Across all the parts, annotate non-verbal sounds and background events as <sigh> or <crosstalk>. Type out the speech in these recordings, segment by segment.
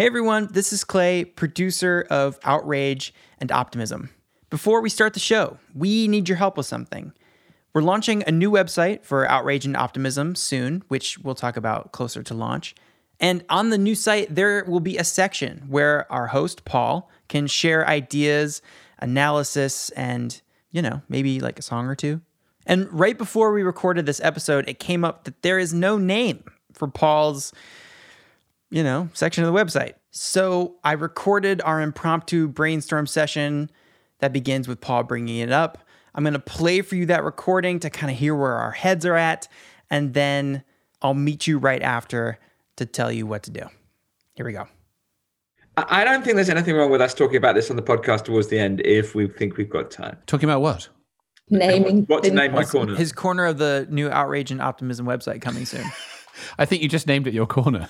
Hey everyone, this is Clay, producer of Outrage and Optimism. Before we start the show, we need your help with something. We're launching a new website for Outrage and Optimism soon, which we'll talk about closer to launch. And on the new site, there will be a section where our host, Paul, can share ideas, analysis, and, you know, maybe like a song or two. And right before we recorded this episode, it came up that there is no name for Paul's, you know, section of the website. So I recorded our impromptu brainstorm session that begins with Paul bringing it up. I'm going to play for you that recording to kind of hear where our heads are at. And then I'll meet you right after to tell you what to do. Here we go. I don't think there's anything wrong with us talking about this on the podcast towards the end if we think we've got time. Talking about what? Naming. What to name my corner? His corner of the new Outrage and Optimism website coming soon. <laughs> I think you just named it your corner.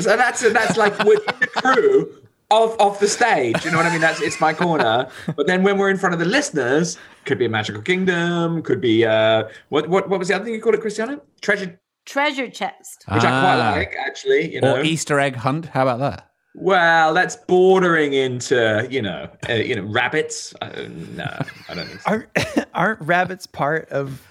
So that's that's like with the crew off off the stage. You know what I mean? That's it's my corner. But then when we're in front of the listeners, could be a magical kingdom, could be uh what what what was the other thing you called it, Christiana? Treasure, Treasure chest. which I quite Ah. like actually. You know, Or Easter egg hunt. How about that? well, that's bordering into you know uh, you know rabbits. Uh, no, I don't think so. aren't, <laughs> aren't rabbits part of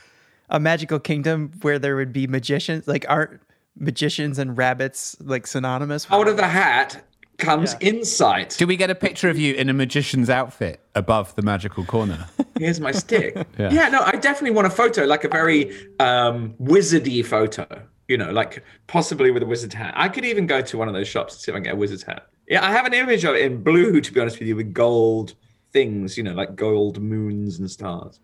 a magical kingdom where there would be magicians? Like, aren't magicians and rabbits like synonymous? Out of the hat comes insight. Do we get a picture of you in a magician's outfit above the magical corner? Here's my stick. <laughs> Yeah. yeah. no, I definitely want a photo, like a very um, wizardy photo. You know, like possibly with a wizard hat. I could even go to one of those shops to see if I can get a wizard's hat. Yeah, I have an image of it in blue, to be honest with you, with gold things. You know, like gold moons and stars.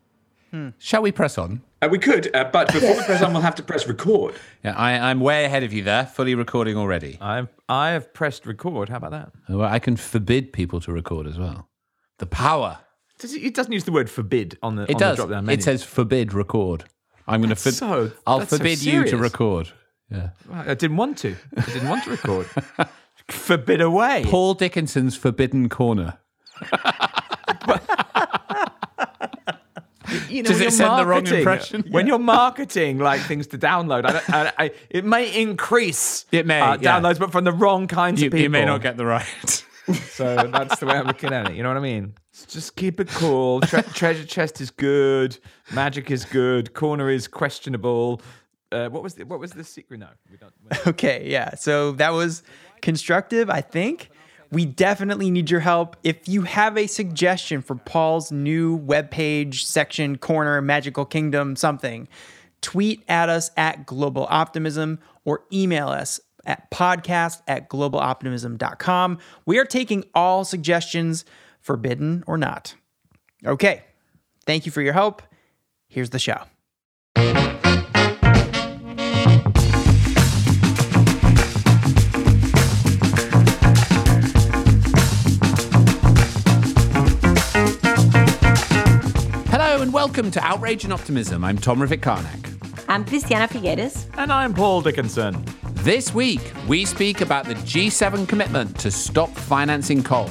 Shall we press on? Uh, we could, uh, but <laughs> before we press on, we'll have to press record. Yeah, I, I'm way ahead of you there, fully recording already. I've I have pressed record. How about that? Well, I can forbid people to record as well. The power. Does it, it doesn't use the word forbid on the It on does. The drop-down menu. It says forbid record. I'm going to. That's so- I'll that's so forbid you to record. Yeah. I didn't want to. I didn't want to record. <laughs> Forbid away. Paul Dickinson's Forbidden Corner. <laughs> You know, Does it send the wrong marketing- impression? When you're marketing like things to download, I, don't- I, I, it may increase It may, uh, yeah. downloads, but from the wrong kinds You, of people. you may not get the right. <laughs> So that's the way I'm looking at it. You know what I mean? Just keep it cool. Tre- <laughs> treasure chest is good. Magic is good. Corner is questionable. Uh, what was the, what was the secret? No, we don't. we don't- <laughs> Okay, yeah. So that was constructive, I think. We definitely need your help. If you have a suggestion for Paul's new webpage, section, corner, magical kingdom, something, tweet at us at Global Optimism or email us at podcast at globaloptimism.com. We are taking all suggestions, forbidden or not. Okay, thank you for your help. Here's the show. And welcome to Outrage and Optimism. I'm Tom Rivett-Carnac. I'm Christiana Figueres. and I'm Paul Dickinson. This week, we speak about the G7 commitment to stop financing coal.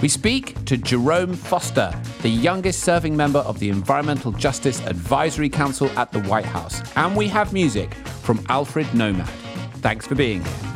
We speak to Jerome Foster, the youngest serving member of the Environmental Justice Advisory Council at the White House. And we have music from Alfred Nomad. Thanks for being here.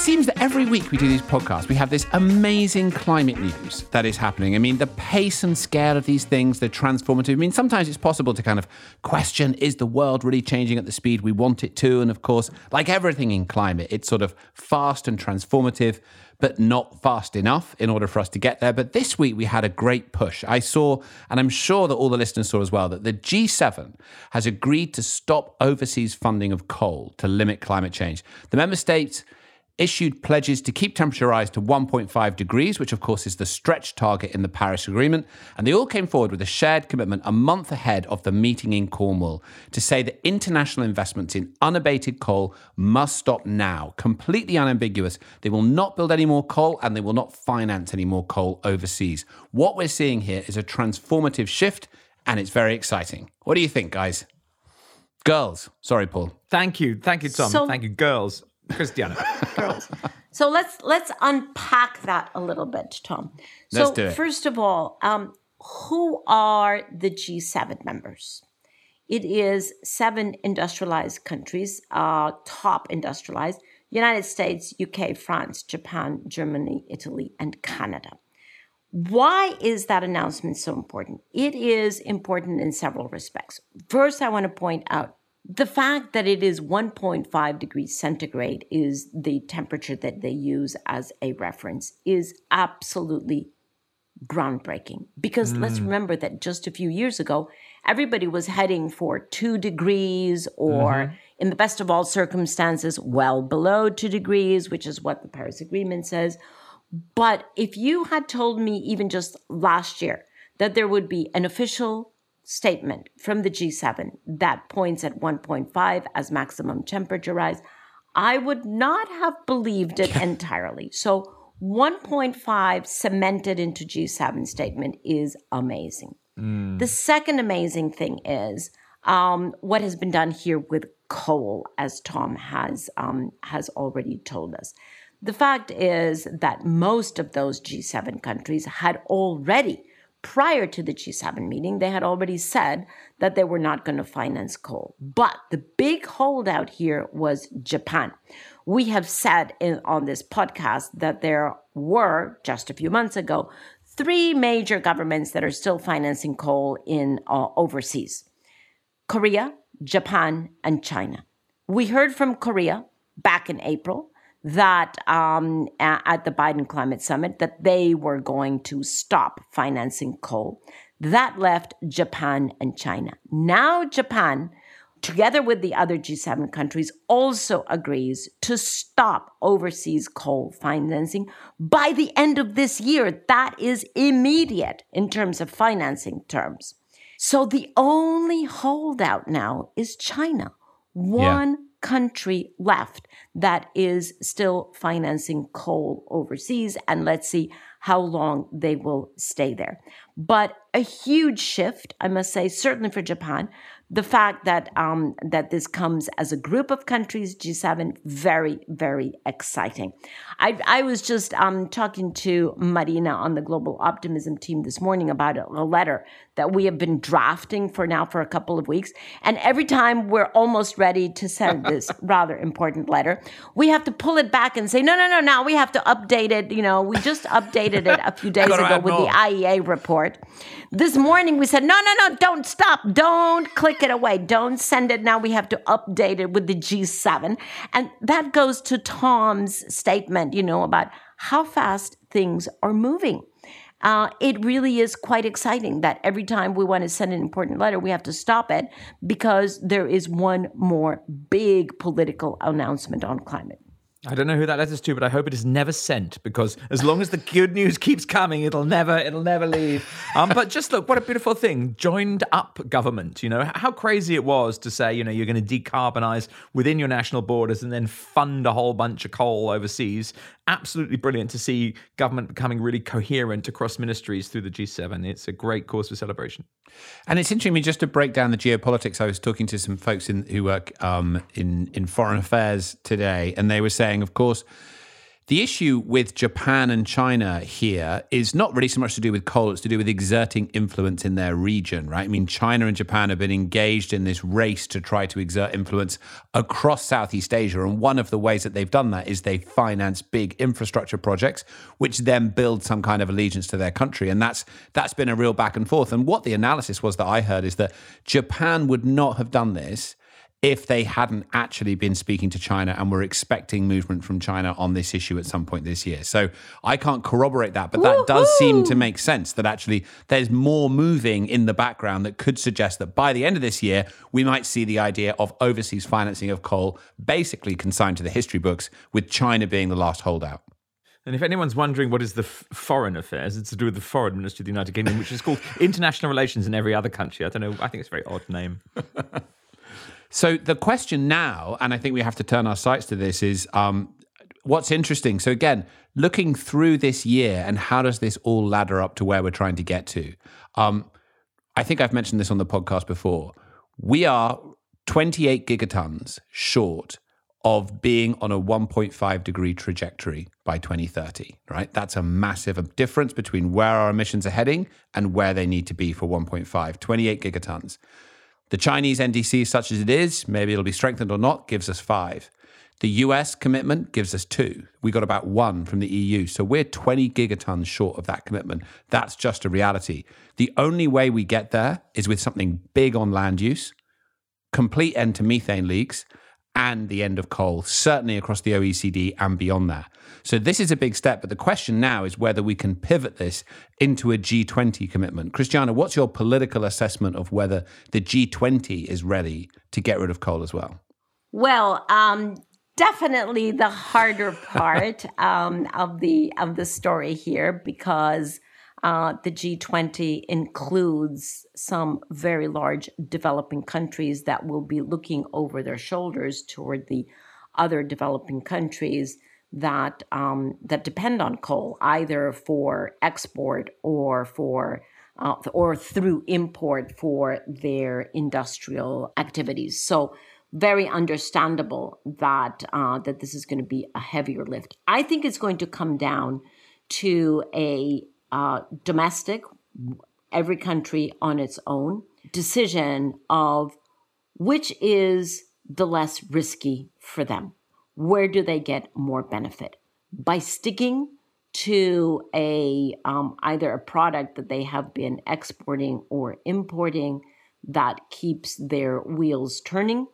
Seems that every week we do these podcasts, we have this amazing climate news that is happening. I mean, the pace and scale of these things, they're transformative. I mean, sometimes it's possible to kind of question is the world really changing at the speed we want it to? And of course, like everything in climate, it's sort of fast and transformative, but not fast enough in order for us to get there. But this week we had a great push. I saw, and I'm sure that all the listeners saw as well, that the G7 has agreed to stop overseas funding of coal to limit climate change. The member states issued pledges to keep temperature rise to 1.5 degrees, which of course is the stretch target in the Paris Agreement. And they all came forward with a shared commitment a month ahead of the meeting in Cornwall to say that international investments in unabated coal must stop now. Completely unambiguous. They will not build any more coal and they will not finance any more coal overseas. What we're seeing here is a transformative shift and it's very exciting. What do you think, guys? Girls. Sorry, Paul. Thank you, thank you, Tom. So- thank you, girls. Christiana. <laughs> girls. <laughs> So let's let's unpack that a little bit, Tom. So Let's do it. first of all, um, who are the G7 members? It is seven industrialized countries, uh, top industrialized: United States, UK, France, Japan, Germany, Italy, and Canada. Why is that announcement so important? It is important in several respects. First, I want to point out the fact that it is 1.5 degrees centigrade is the temperature that they use as a reference is absolutely groundbreaking. Because let's mm. remember that just a few years ago everybody was heading for 2 degrees or mm-hmm. in the best of all circumstances well below 2 degrees which is what the Paris agreement says. But if you had told me even just last year that there would be an official statement from the G7 that points at 1.5 as maximum temperature rise, I would not have believed it <laughs> entirely. So 1.5 cemented into G7 statement is amazing. The second amazing thing is um, what has been done here with coal, as Tom has um, has already told us. The fact is that most of those G7 countries had already, prior to the G7 meeting, they had already said that they were not going to finance coal. But the big holdout here was Japan. We have said in, on this podcast that there were, just a few months ago, three major governments that are still financing coal in uh, overseas. Korea, Japan, and China. We heard from Korea back in April that um, at the Biden Climate Summit that they were going to stop financing coal. That left Japan and China. Now Japan, together with the other G7 countries, also agrees to stop overseas coal financing by the end of this year. That is immediate in terms of financing terms. So the only holdout now is China. One country left that is still financing coal overseas, and let's see how long they will stay there. But a huge shift, I must say, certainly for Japan. The fact that um, that this comes as a group of countries, G7, very, very exciting. I, I was just um, talking to Marina on the Global Optimism team this morning about a, a letter that we have been drafting for now for a couple of weeks. And every time we're almost ready to send <laughs> this rather important letter, we have to pull it back and say, no, no, no, now we have to update it. You know, we just updated it a few <laughs> days ago with more. the IEA report. This morning we said, no, no, no, don't stop. Don't click it away. Don't send it. Now we have to update it with the G7. And that goes to Tom's statement, you know, about how fast things are moving. Uh, it really is quite exciting that every time we want to send an important letter, we have to stop it because there is one more big political announcement on climate. I don't know who that letter's to, but I hope it is never sent because as long as the good news keeps coming, it'll never, it'll never leave. Um, but just look, what a beautiful thing! Joined up government. You know how crazy it was to say, you know, you're going to decarbonize within your national borders and then fund a whole bunch of coal overseas. Absolutely brilliant to see government becoming really coherent across ministries through the G7. It's a great cause for celebration. And it's interesting, I mean, just to break down the geopolitics, I was talking to some folks in, who work um, in, in foreign affairs today, and they were saying, of course, the issue with Japan and China here is not really so much to do with coal, it's to do with exerting influence in their region, right? I mean, China and Japan have been engaged in this race to try to exert influence across Southeast Asia. And one of the ways that they've done that is they finance big infrastructure projects, which then build some kind of allegiance to their country. And that's that's been a real back and forth. And what the analysis was that I heard is that Japan would not have done this if they hadn't actually been speaking to China and were expecting movement from China on this issue at some point this year. So I can't corroborate that, but that does seem to make sense that actually there's more moving in the background that could suggest that by the end of this year, we might see the idea of overseas financing of coal basically consigned to the history books, with China being the last holdout. And if anyone's wondering what is the f- foreign affairs, it's to do with the foreign ministry of the United Kingdom, which is called <laughs> international relations in every other country. I don't know. I think it's a very odd name. <laughs> So the question now, and I think we have to turn our sights to this, is um, what's interesting. So again, looking through this year and how does this all ladder up to where we're trying to get to? Um, I think I've mentioned this on the podcast before. We are 28 gigatons short of being on a 1.5 degree trajectory by 2030, right? That's a massive difference between where our emissions are heading and where they need to be for 1.5, 28 gigatons. The Chinese NDC, such as it is, maybe it'll be strengthened or not, gives us five. The US commitment gives us two. We got about one from the EU. So we're 20 gigatons short of that commitment. That's just a reality. The only way we get there is with something big on land use, complete end to methane leaks, and the end of coal, certainly across the OECD and beyond that. So this is a big step, but the question now is whether we can pivot this into a G20 commitment. Christiana, what's your political assessment of whether the G20 is ready to get rid of coal as well? Well, um, definitely the harder <laughs> part um, of the of the story here because uh, the G20 includes some very large developing countries that will be looking over their shoulders toward the other developing countries that um, that depend on coal, either for export or for uh, or through import for their industrial activities. So very understandable that uh, that this is going to be a heavier lift. I think it's going to come down to a uh, domestic, every country on its own decision of which is the less risky for them. Where do they get more benefit? By sticking to a um, either a product that they have been exporting or importing that keeps their wheels turning,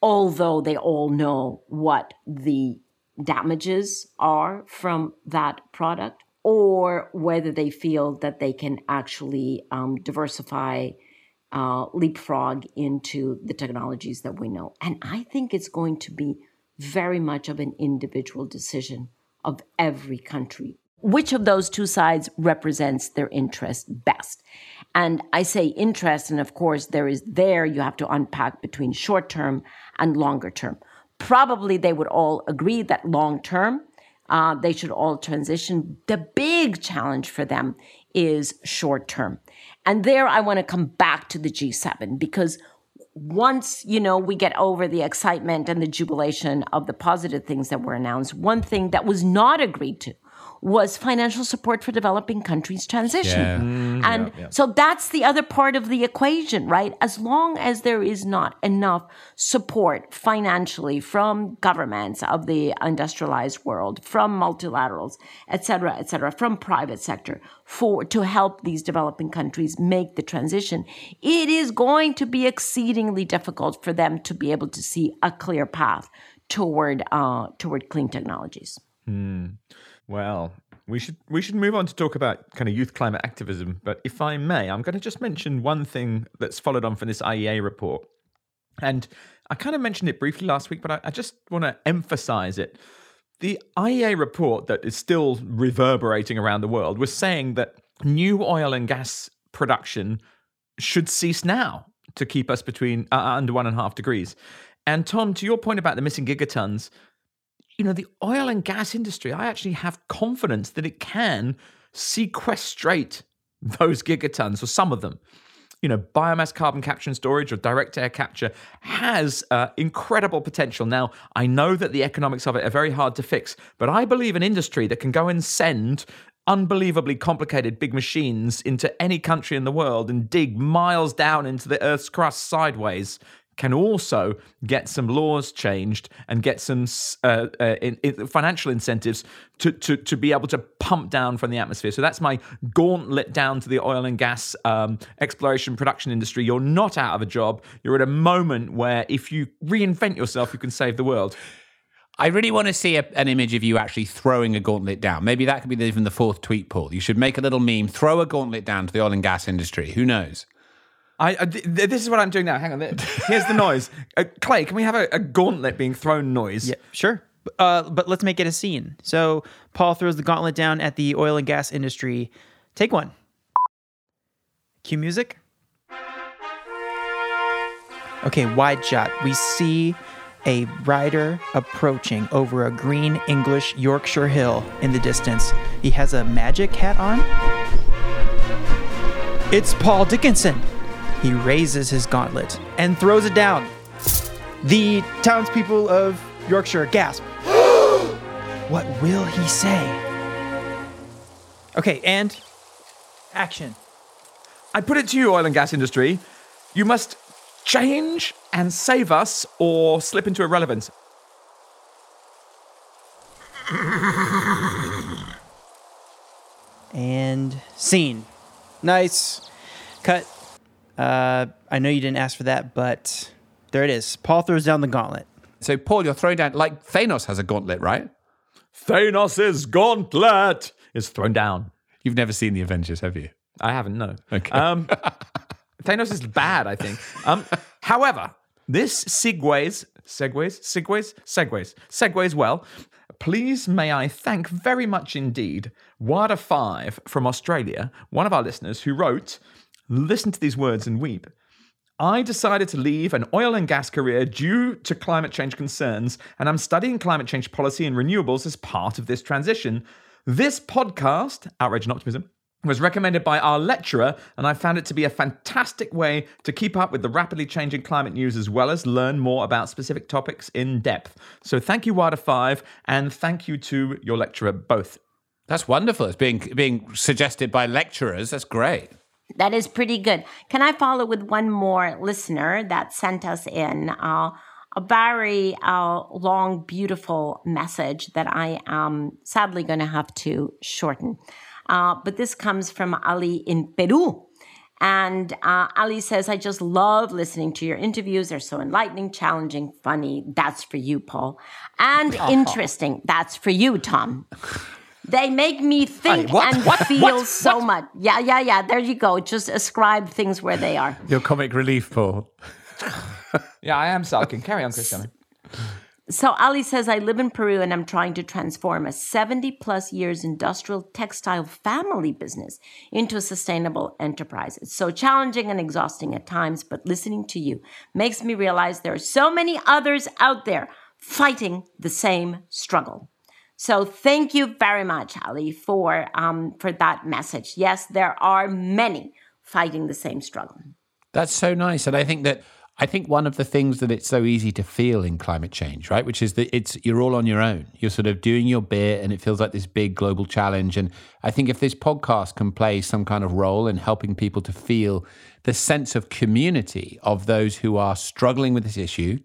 although they all know what the damages are from that product, or whether they feel that they can actually um, diversify, uh, leapfrog into the technologies that we know. And I think it's going to be very much of an individual decision of every country. Which of those two sides represents their interest best? And I say interest, and of course, there is there you have to unpack between short term and longer term. Probably they would all agree that long term, uh, they should all transition. The big challenge for them is short term. And there I want to come back to the G7 because once you know we get over the excitement and the jubilation of the positive things that were announced one thing that was not agreed to was financial support for developing countries transition. Yeah. Mm, and yeah, yeah. so that's the other part of the equation, right? As long as there is not enough support financially from governments of the industrialized world, from multilaterals, et cetera, et cetera, from private sector for to help these developing countries make the transition, it is going to be exceedingly difficult for them to be able to see a clear path toward uh, toward clean technologies. Mm. Well, we should we should move on to talk about kind of youth climate activism. But if I may, I'm going to just mention one thing that's followed on from this IEA report, and I kind of mentioned it briefly last week, but I, I just want to emphasize it. The IEA report that is still reverberating around the world was saying that new oil and gas production should cease now to keep us between uh, under one and a half degrees. And Tom, to your point about the missing gigatons, you know, the oil and gas industry, I actually have confidence that it can sequestrate <laughs> those gigatons or some of them. You know, biomass carbon capture and storage or direct air capture has uh, incredible potential. Now, I know that the economics of it are very hard to fix, but I believe an industry that can go and send unbelievably complicated big machines into any country in the world and dig miles down into the Earth's crust sideways can also get some laws changed and get some uh, uh, in, in financial incentives to, to, to be able to pump down from the atmosphere. So that's my gauntlet down to the oil and gas um, exploration production industry. You're not out of a job. You're at a moment where if you reinvent yourself, you can save the world. I really want to see a, an image of you actually throwing a gauntlet down. Maybe that could be even the fourth tweet poll. You should make a little meme, throw a gauntlet down to the oil and gas industry. Who knows? I, I th- this is what I'm doing now. Hang on. Here's the noise. <laughs> Uh, Clay, can we have a, a, gauntlet being thrown noise? Yeah, sure. Uh, but let's make it a scene. So Paul throws the gauntlet down at the oil and gas industry. Take one. Cue music. Okay, wide shot. We see a rider approaching over a green English Yorkshire hill in the distance. He has a magic hat on. It's Paul Dickinson. He raises his gauntlet and throws it down. The townspeople of Yorkshire, gasp. <gasps> what will he say? Okay, and action. I put it to you, oil and gas industry. You must change and save us or slip into irrelevance. And scene. Nice. Cut. Uh, I know you didn't ask for that, but there it is. Paul throws down the gauntlet. So, Paul, you're throwing down, like Thanos has a gauntlet, right? Thanos' gauntlet is thrown down. You've never seen the Avengers, have you? I haven't, no. Okay. Um, <laughs> Thanos is bad, I think. Um, however, this segues, segues, segues, segues, segues well. Please may I thank very much indeed Wada5 from Australia, one of our listeners, who wrote, Listen to these words and weep. I decided to leave an oil and gas career due to climate change concerns, and I'm studying climate change policy and renewables as part of this transition. This podcast, Outrage and Optimism, was recommended by our lecturer, and I found it to be a fantastic way to keep up with the rapidly changing climate news as well as learn more about specific topics in depth. So thank you, WADA5, and thank you to your lecturer both. That's wonderful. It's being being suggested by lecturers. That's great. That is pretty good. Can I follow with one more listener that sent us in uh, a very uh, long, beautiful message that I am sadly going to have to shorten. Uh, but this comes from Ali in Peru. And uh, Ali says, I just love listening to your interviews. They're so enlightening, challenging, funny. That's for you, Paul. And <laughs> interesting. That's for you, Tom. <laughs> They make me think Hey, and What? feel What? so much. Yeah, yeah, yeah. There you go. Just ascribe things where they are. Your comic relief, Paul. <laughs> Yeah, I am sulking. Carry on, Christiana. So Ali says, I live in Peru and I'm trying to transform a 70 plus years industrial textile family business into a sustainable enterprise. It's so challenging and exhausting at times, but listening to you makes me realize there are so many others out there fighting the same struggle. So thank you very much, Ali, for um, for that message. Yes, there are many fighting the same struggle. That's so nice. And I think that I think one of the things that it's so easy to feel in climate change, right? Which is that it's you're all on your own. You're sort of doing your bit and it feels like this big global challenge. And I think if this podcast can play some kind of role in helping people to feel the sense of community of those who are struggling with this issue.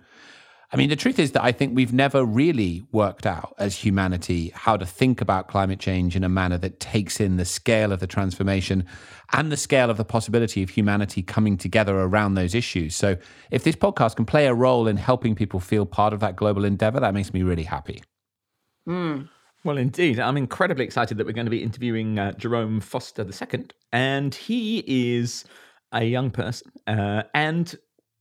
I mean, the truth is that I think we've never really worked out as humanity how to think about climate change in a manner that takes in the scale of the transformation and the scale of the possibility of humanity coming together around those issues. So, if this podcast can play a role in helping people feel part of that global endeavor, that makes me really happy. Well, indeed. I'm incredibly excited that we're going to be interviewing uh, Jerome Foster II. And he is a young person. Uh, and,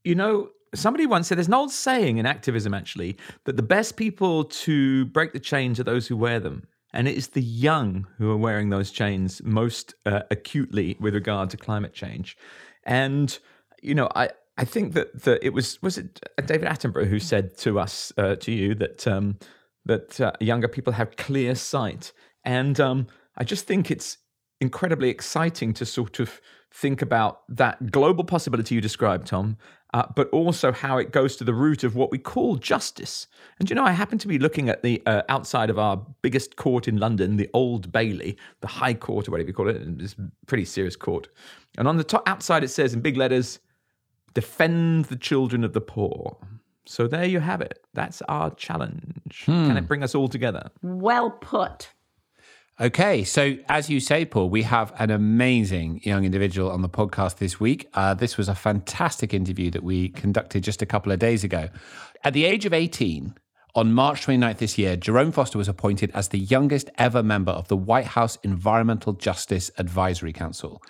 you know, somebody once said there's an old saying in activism, actually, that the best people to break the chains are those who wear them. And it is the young who are wearing those chains most uh, acutely with regard to climate change. And, you know, I, I think that, that it was, was it David Attenborough who said to us, uh, to you, that um, that uh, younger people have clear sight. And um, I just think it's incredibly exciting to sort of think about that global possibility you described, Tom, uh, but also how it goes to the root of what we call justice. And you know, I happen to be looking at the uh, outside of our biggest court in London, the Old Bailey, the High Court, or whatever you call it. It's a pretty serious court. And on the top outside, it says in big letters, defend the children of the poor. So there you have it. That's our challenge. Can it bring us all together? Well put. Okay, so as you say, Paul, we have an amazing young individual on the podcast this week. Uh, this was a fantastic interview that we conducted just a couple of days ago. At the age of 18, on March 29th this year, Jerome Foster was appointed as the youngest ever member of the White House Environmental Justice Advisory Council.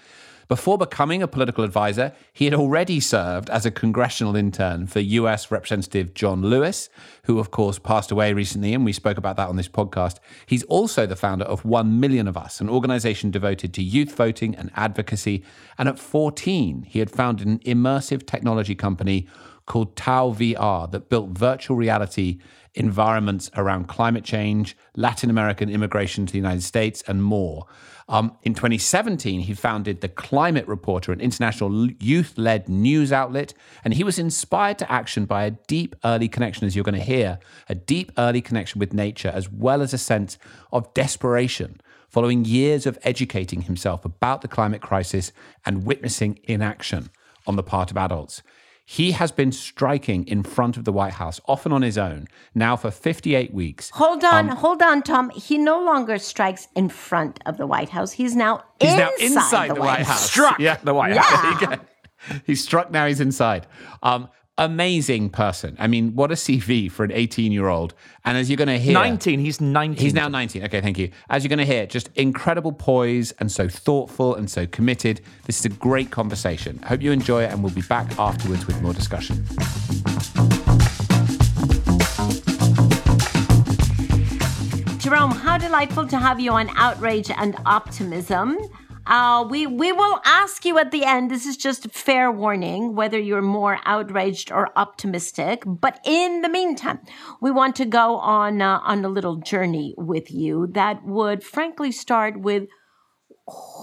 Before becoming a political advisor, he had already served as a congressional intern for US Representative John Lewis, who, of course, passed away recently, and we spoke about that on this podcast. He's also the founder of One Million of Us, an organization devoted to youth voting and advocacy. And at 14, he had founded an immersive technology company called Tau VR that built virtual reality environments around climate change, Latin American immigration to the United States, and more. Um, in 2017, he founded The Climate Reporter, an international youth led news outlet, and he was inspired to action by a deep early connection, as you're going to hear, a deep early connection with nature, as well as a sense of desperation following years of educating himself about the climate crisis and witnessing inaction on the part of adults. He has been striking in front of the White House, often on his own, now for 58 weeks. Hold on, um, hold on, Tom. He no longer strikes in front of the White House. He's now he's inside, now inside the, the, White House. House. Struck yeah. the White yeah. House. <laughs> he's struck now. He's inside. Um, amazing person. I mean, what a CV for an 18 year old. And as you're going to hear, 19, he's 19. He's now 19. Okay, thank you. As you're going to hear, just incredible poise and so thoughtful and so committed. This is a great conversation. Hope you enjoy it, and we'll be back afterwards with more discussion. Jerome, how delightful to have you on Outrage and Optimism. Uh, we we will ask you at the end. This is just a fair warning whether you're more outraged or optimistic. But in the meantime, we want to go on uh, on a little journey with you that would frankly start with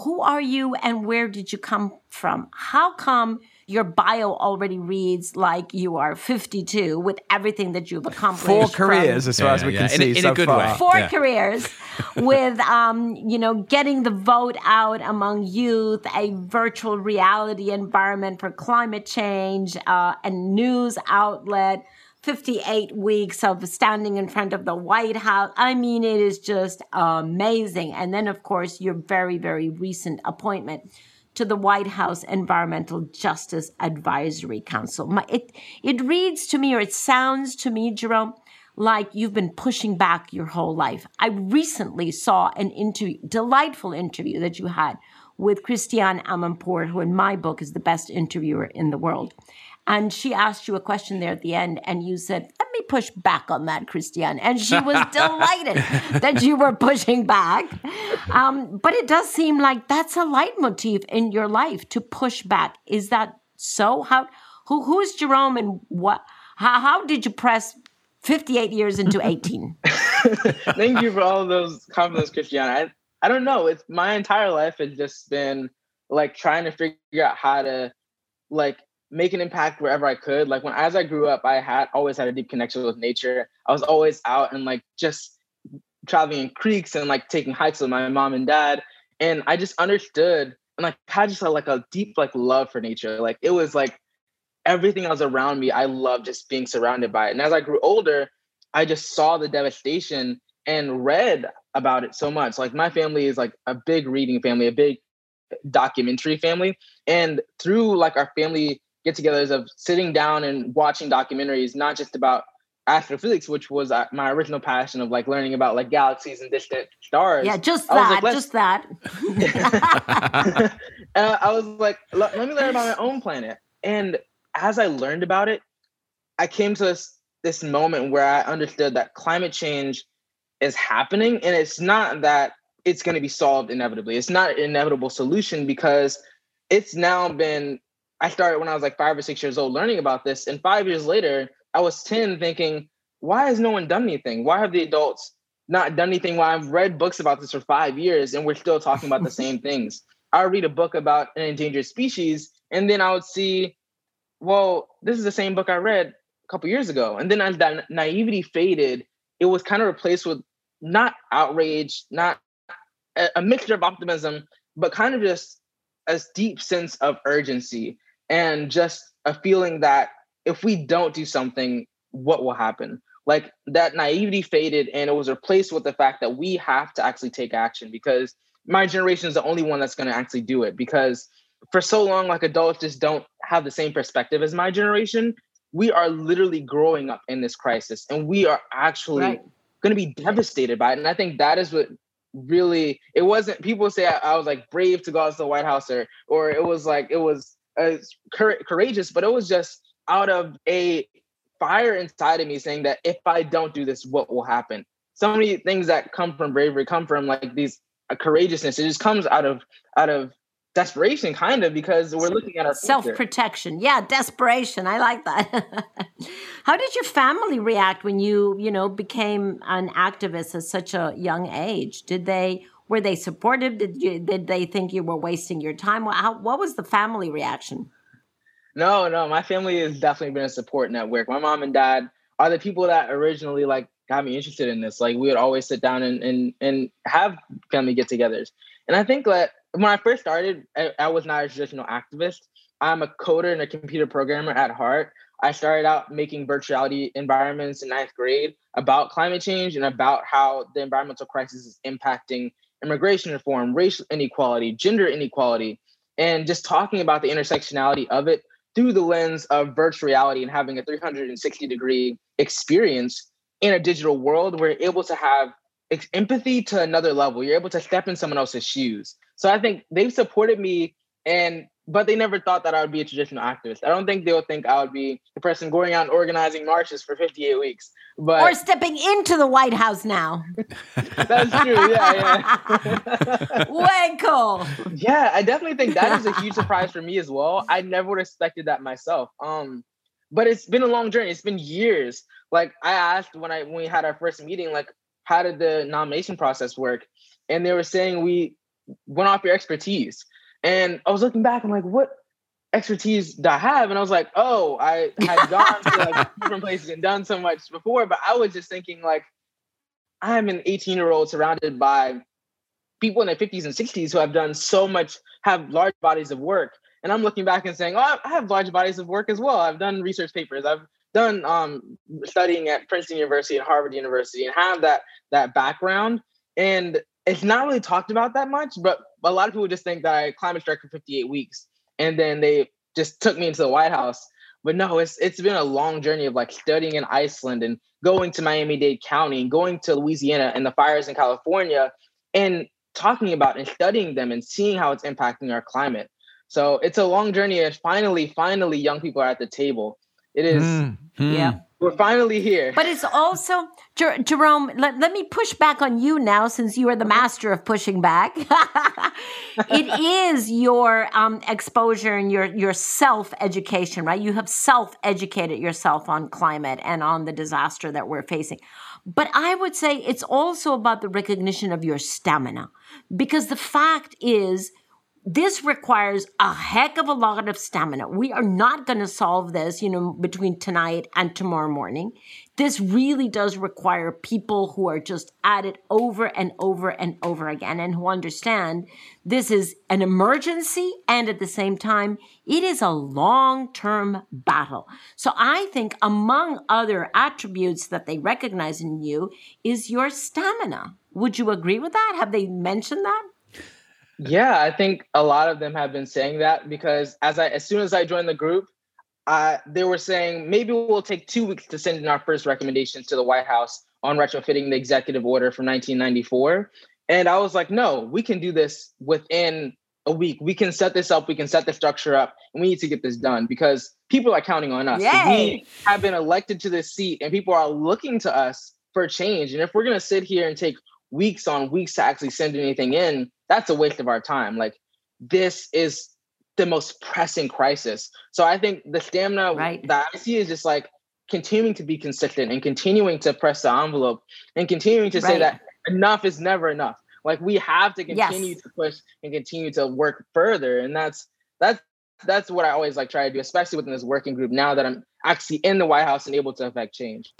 who are you and where did you come from? How come your bio already reads like you are 52 with everything that you've accomplished. Four careers, from, as far yeah, as we yeah. can in, see, in, so a good far. way. Four yeah. careers, <laughs> with um, you know, getting the vote out among youth, a virtual reality environment for climate change, uh, a news outlet. 58 weeks of standing in front of the White House. I mean, it is just amazing. And then, of course, your very, very recent appointment to the White House Environmental Justice Advisory Council. My, it, it reads to me, or it sounds to me, Jerome, like you've been pushing back your whole life. I recently saw an interview, delightful interview that you had with Christiane Amanpour, who in my book is the best interviewer in the world. And she asked you a question there at the end, and you said, Let me push back on that, Christiane. And she was <laughs> delighted that you were pushing back. Um, but it does seem like that's a leitmotif in your life to push back. Is that so? How who who's Jerome and what how, how did you press 58 years into 18? <laughs> <laughs> Thank you for all of those compliments, Christiane. I, I don't know. It's my entire life has just been like trying to figure out how to like make an impact wherever I could. Like when as I grew up, I had always had a deep connection with nature. I was always out and like just traveling in creeks and like taking hikes with my mom and dad. And I just understood and like had just like a deep like love for nature. Like it was like everything that was around me. I loved just being surrounded by it. And as I grew older, I just saw the devastation and read about it so much. Like my family is like a big reading family, a big documentary family. And through like our family get-togethers of sitting down and watching documentaries, not just about astrophysics, which was uh, my original passion of like learning about like galaxies and distant stars. Yeah, just that, like, just that. uh, I was like, let, <laughs> let me learn about my own planet. And as I learned about it, I came to this this moment where I understood that climate change is happening, and it's not that it's going to be solved inevitably. It's not an inevitable solution because it's now been I started when I was like five or six years old learning about this. And five years later, I was 10 thinking, why has no one done anything? Why have the adults not done anything? Why I've read books about this for five years and we're still talking about the <laughs> same things. I would read a book about an endangered species and then I would see, well, this is the same book I read a couple years ago. And then as that naivety faded, it was kind of replaced with not outrage, not a, a mixture of optimism, but kind of just a deep sense of urgency and just a feeling that if we don't do something, what will happen? Like that naivety faded and it was replaced with the fact that we have to actually take action because my generation is the only one that's going to actually do it because for so long like adults just don't have the same perspective as my generation we are literally growing up in this crisis and we are actually right. going to be devastated by it and i think that is what really it wasn't people say I, I was like brave to go out to the white house or or it was like it was uh, courageous, but it was just out of a fire inside of me saying that if I don't do this, what will happen? So many things that come from bravery come from like these uh, courageousness. It just comes out of out of desperation, kind of, because we're looking at our self protection. Yeah, desperation. I like that. <laughs> How did your family react when you, you know, became an activist at such a young age? Did they were they supportive? Did you did they think you were wasting your time? What, how, what was the family reaction? No, no, my family has definitely been a support network. My mom and dad are the people that originally like got me interested in this. Like we would always sit down and and and have family get-togethers. And I think that when I first started, I, I was not a traditional activist. I'm a coder and a computer programmer at heart. I started out making virtuality environments in ninth grade about climate change and about how the environmental crisis is impacting immigration reform, racial inequality, gender inequality, and just talking about the intersectionality of it through the lens of virtual reality and having a 360 degree experience in a digital world, we're able to have empathy to another level. You're able to step in someone else's shoes. So I think they've supported me and but they never thought that I would be a traditional activist. I don't think they'll think I would be the person going out and organizing marches for 58 weeks. But Or stepping into the White House now. <laughs> that's true. Yeah, yeah. <laughs> Way cool. yeah, I definitely think that is a huge <laughs> surprise for me as well. I never would have expected that myself. Um, but it's been a long journey. It's been years. Like I asked when I when we had our first meeting, like how did the nomination process work? And they were saying we went off your expertise. And I was looking back, I'm like, what expertise do I have? And I was like, oh, I had gone to like <laughs> different places and done so much before, but I was just thinking like, I'm an 18 year old surrounded by people in their 50s and 60s who have done so much, have large bodies of work. And I'm looking back and saying, oh, I have large bodies of work as well. I've done research papers. I've done um, studying at Princeton University and Harvard University and have that that background. And it's not really talked about that much, but a lot of people just think that I climate struck for 58 weeks and then they just took me into the White House. But no, it's it's been a long journey of like studying in Iceland and going to Miami-Dade County and going to Louisiana and the fires in California and talking about and studying them and seeing how it's impacting our climate. So it's a long journey and finally, finally young people are at the table. It is Mm, Yeah. we're finally here. But it's also, Jer- Jerome, let, let me push back on you now since you are the master of pushing back. <laughs> it is your um, exposure and your, your self education, right? You have self educated yourself on climate and on the disaster that we're facing. But I would say it's also about the recognition of your stamina because the fact is, this requires a heck of a lot of stamina. We are not going to solve this, you know, between tonight and tomorrow morning. This really does require people who are just at it over and over and over again and who understand this is an emergency and at the same time, it is a long term battle. So I think among other attributes that they recognize in you is your stamina. Would you agree with that? Have they mentioned that? Yeah, I think a lot of them have been saying that because as I as soon as I joined the group, uh, they were saying maybe we'll take two weeks to send in our first recommendations to the White House on retrofitting the executive order from 1994. And I was like, no, we can do this within a week. We can set this up, we can set the structure up, and we need to get this done because people are counting on us. We have been elected to this seat and people are looking to us for change. And if we're gonna sit here and take weeks on weeks to actually send anything in, that's a waste of our time. Like this is the most pressing crisis. So I think the stamina Right. that I see is just like continuing to be consistent and continuing to press the envelope and continuing to say that enough is never enough. Like we have to Yes. continue to push and continue to work further. And that's that's that's what I always like try to do, especially within this working group now that I'm actually in the White House and able to affect change.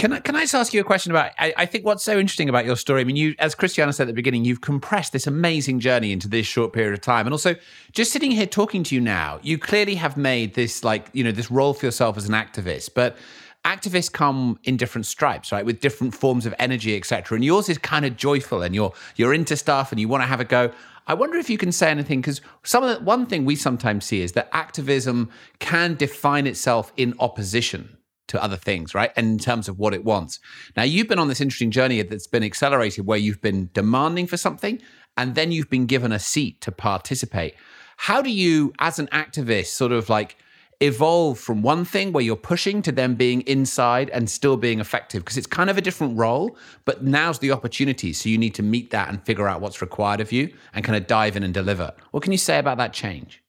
Can I, can I just ask you a question about? I, I think what's so interesting about your story. I mean, you, as Christiana said at the beginning, you've compressed this amazing journey into this short period of time, and also just sitting here talking to you now, you clearly have made this like you know this role for yourself as an activist, but. Activists come in different stripes, right? With different forms of energy, etc. And yours is kind of joyful, and you're you're into stuff, and you want to have a go. I wonder if you can say anything because some of the one thing we sometimes see is that activism can define itself in opposition to other things, right? And in terms of what it wants. Now, you've been on this interesting journey that's been accelerated where you've been demanding for something and then you've been given a seat to participate. How do you, as an activist, sort of like evolve from one thing where you're pushing to then being inside and still being effective? Because it's kind of a different role, but now's the opportunity. So you need to meet that and figure out what's required of you and kind of dive in and deliver. What can you say about that change?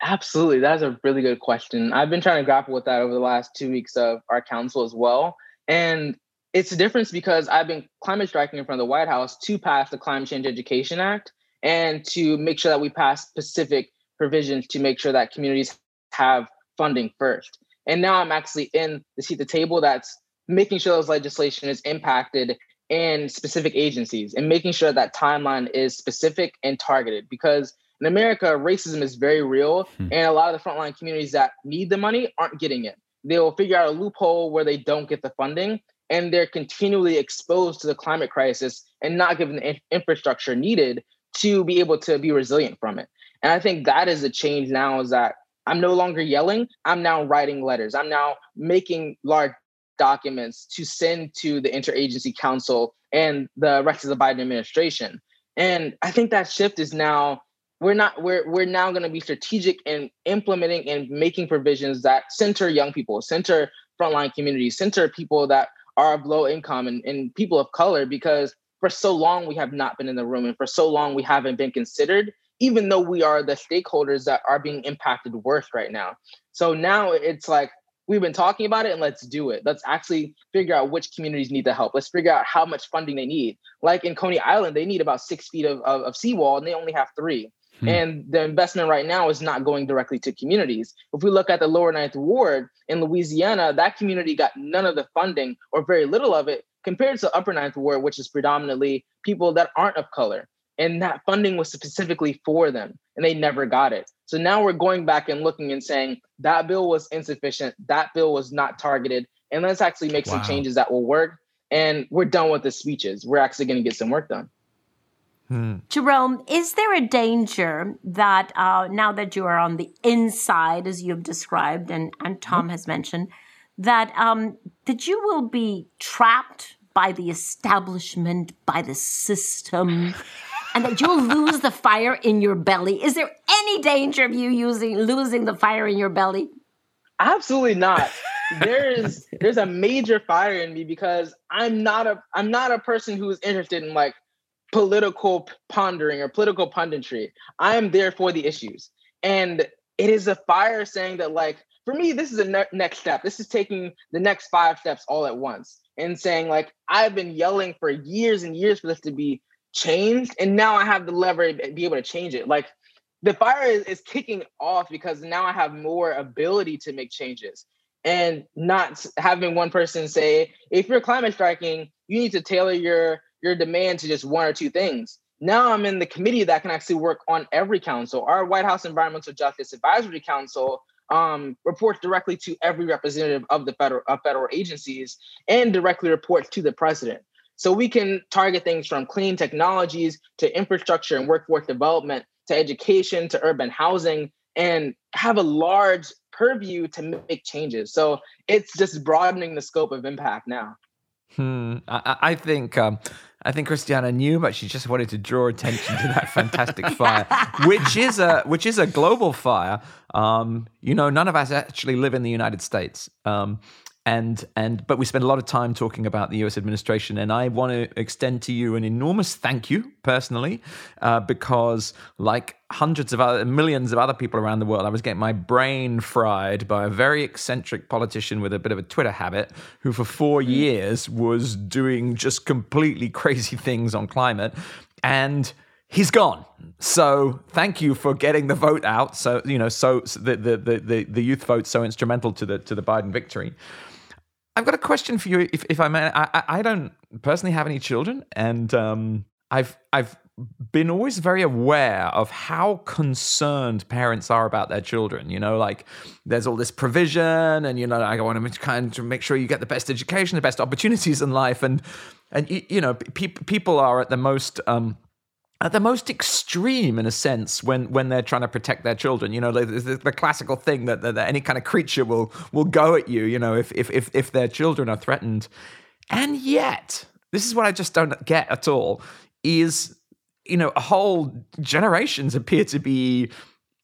Absolutely. That's a really good question. I've been trying to grapple with that over the last two weeks of our council as well. And it's a difference because I've been climate striking in front of the White House to pass the Climate Change Education Act and to make sure that we pass specific provisions to make sure that communities have funding first. And now I'm actually in the seat at the table that's making sure those legislation is impacted in specific agencies and making sure that timeline is specific and targeted because in America, racism is very real, hmm. and a lot of the frontline communities that need the money aren't getting it. They will figure out a loophole where they don't get the funding, and they're continually exposed to the climate crisis and not given the infrastructure needed to be able to be resilient from it. And I think that is a change now is that I'm no longer yelling, I'm now writing letters. I'm now making large documents to send to the interagency council and the rest of the Biden administration. And I think that shift is now we're not we're we're now going to be strategic in implementing and making provisions that center young people, center frontline communities, center people that are of low income and, and people of color because for so long we have not been in the room and for so long we haven't been considered even though we are the stakeholders that are being impacted worst right now. So now it's like we've been talking about it and let's do it. Let's actually figure out which communities need the help. Let's figure out how much funding they need. Like in coney island they need about six feet of, of, of seawall and they only have three Hmm. And the investment right now is not going directly to communities. If we look at the lower ninth ward in Louisiana, that community got none of the funding or very little of it compared to the upper ninth ward, which is predominantly people that aren't of color. And that funding was specifically for them, and they never got it. So now we're going back and looking and saying that bill was insufficient, that bill was not targeted, and let's actually make wow. some changes that will work. And we're done with the speeches. We're actually going to get some work done. Hmm. Jerome, is there a danger that uh, now that you are on the inside, as you've described and, and Tom has mentioned, that um, that you will be trapped by the establishment, by the system, and that you'll lose the fire in your belly? Is there any danger of you using losing the fire in your belly? Absolutely not. <laughs> there's there's a major fire in me because I'm not a I'm not a person who's interested in like political pondering or political punditry. I am there for the issues. And it is a fire saying that, like, for me, this is a ne- next step. This is taking the next five steps all at once and saying, like, I've been yelling for years and years for this to be changed. And now I have the lever to be able to change it. Like, the fire is, is kicking off because now I have more ability to make changes and not having one person say, if you're climate striking, you need to tailor your your demand to just one or two things. Now I'm in the committee that can actually work on every council. Our White House Environmental Justice Advisory Council um, reports directly to every representative of the federal of federal agencies and directly reports to the president. So we can target things from clean technologies to infrastructure and workforce development to education to urban housing and have a large purview to make changes. So it's just broadening the scope of impact now. Hmm. I, I think um, I think Christiana knew, but she just wanted to draw attention to that fantastic <laughs> fire, which is a which is a global fire. Um, you know, none of us actually live in the United States. Um, and and but we spend a lot of time talking about the U.S. administration, and I want to extend to you an enormous thank you personally, uh, because like hundreds of other millions of other people around the world, I was getting my brain fried by a very eccentric politician with a bit of a Twitter habit, who for four hmm. years was doing just completely <laughs> crazy things on climate, and he's gone. So thank you for getting the vote out. So you know, so the, the the the youth vote so instrumental to the to the Biden victory. I've got a question for you, if, if I may. I, I don't personally have any children, and um, I've I've been always very aware of how concerned parents are about their children. You know, like there's all this provision, and you know, I want to kind of make sure you get the best education, the best opportunities in life, and and you know, pe- people are at the most um, at the most extreme in a sense when when they're trying to protect their children you know the, the, the classical thing that, that, that, any kind of creature will will go at you you know if, if if if their children are threatened and yet this is what i just don't get at all is you know whole generations appear to be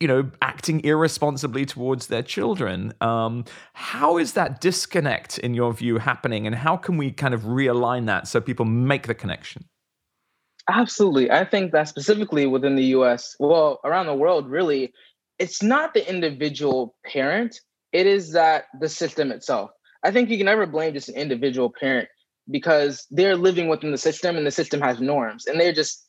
you know, acting irresponsibly towards their children. Um, how is that disconnect, in your view, happening, and how can we kind of realign that so people make the connection? Absolutely. I think that specifically within the US, well, around the world, really, it's not the individual parent, it is that the system itself. I think you can never blame just an individual parent because they're living within the system and the system has norms and they're just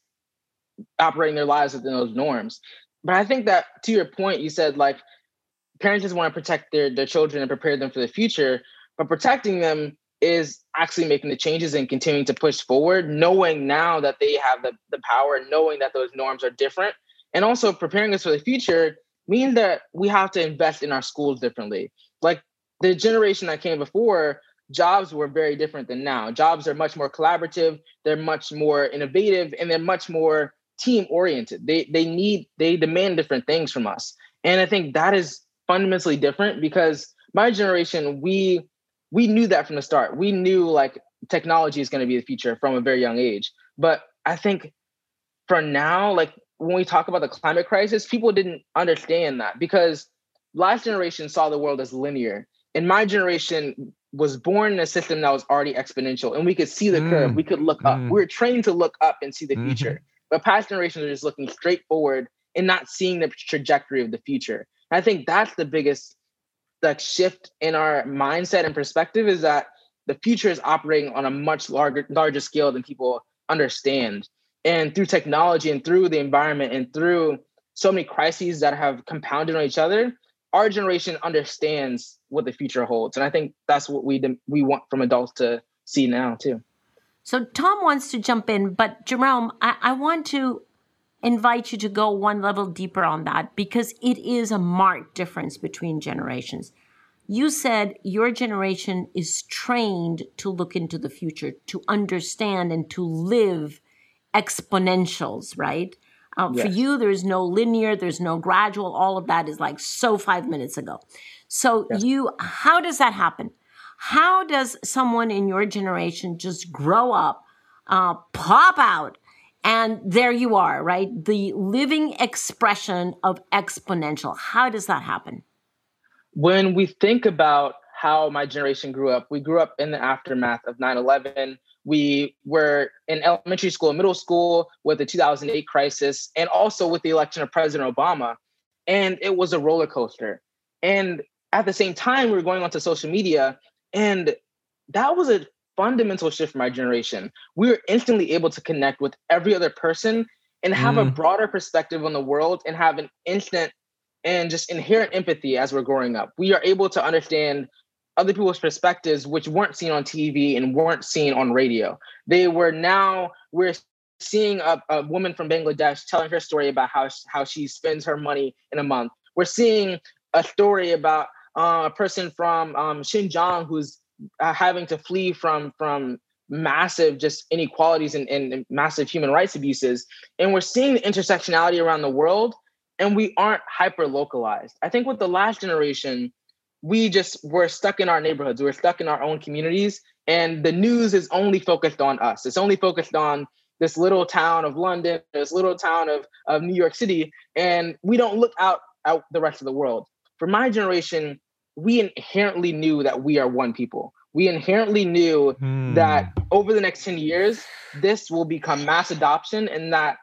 operating their lives within those norms. But I think that to your point, you said like parents just want to protect their, their children and prepare them for the future, but protecting them is actually making the changes and continuing to push forward, knowing now that they have the, the power, knowing that those norms are different, and also preparing us for the future means that we have to invest in our schools differently. Like the generation that came before, jobs were very different than now. Jobs are much more collaborative, they're much more innovative, and they're much more team oriented. They they need they demand different things from us. And I think that is fundamentally different because my generation, we we knew that from the start. We knew like technology is going to be the future from a very young age. But I think for now, like when we talk about the climate crisis, people didn't understand that because last generation saw the world as linear. And my generation was born in a system that was already exponential and we could see the mm. curve. We could look up. Mm. We were trained to look up and see the mm-hmm. future. But past generations are just looking straight forward and not seeing the trajectory of the future. And I think that's the biggest like shift in our mindset and perspective is that the future is operating on a much larger larger scale than people understand. And through technology and through the environment and through so many crises that have compounded on each other, our generation understands what the future holds. And I think that's what we we want from adults to see now too. So Tom wants to jump in, but Jerome, I, I want to invite you to go one level deeper on that because it is a marked difference between generations. You said your generation is trained to look into the future, to understand and to live exponentials, right? Um, yes. For you, there's no linear, there's no gradual. All of that is like so five minutes ago. So, yes. you, how does that happen? How does someone in your generation just grow up, uh, pop out, and there you are, right? The living expression of exponential. How does that happen? When we think about how my generation grew up, we grew up in the aftermath of 9 11. We were in elementary school, middle school with the 2008 crisis, and also with the election of President Obama. And it was a roller coaster. And at the same time, we were going onto social media and that was a fundamental shift for my generation. We were instantly able to connect with every other person and have mm. a broader perspective on the world and have an instant and just inherent empathy as we're growing up. We are able to understand other people's perspectives, which weren't seen on TV and weren't seen on radio. They were now, we're seeing a, a woman from Bangladesh telling her story about how, how she spends her money in a month. We're seeing a story about uh, a person from um, Xinjiang who's uh, having to flee from from massive just inequalities and, and massive human rights abuses, and we're seeing the intersectionality around the world, and we aren't hyper localized. I think with the last generation, we just were stuck in our neighborhoods, we're stuck in our own communities, and the news is only focused on us. It's only focused on this little town of London, this little town of, of New York City, and we don't look out out the rest of the world. For my generation, we inherently knew that we are one people. We inherently knew hmm. that over the next 10 years, this will become mass adoption and that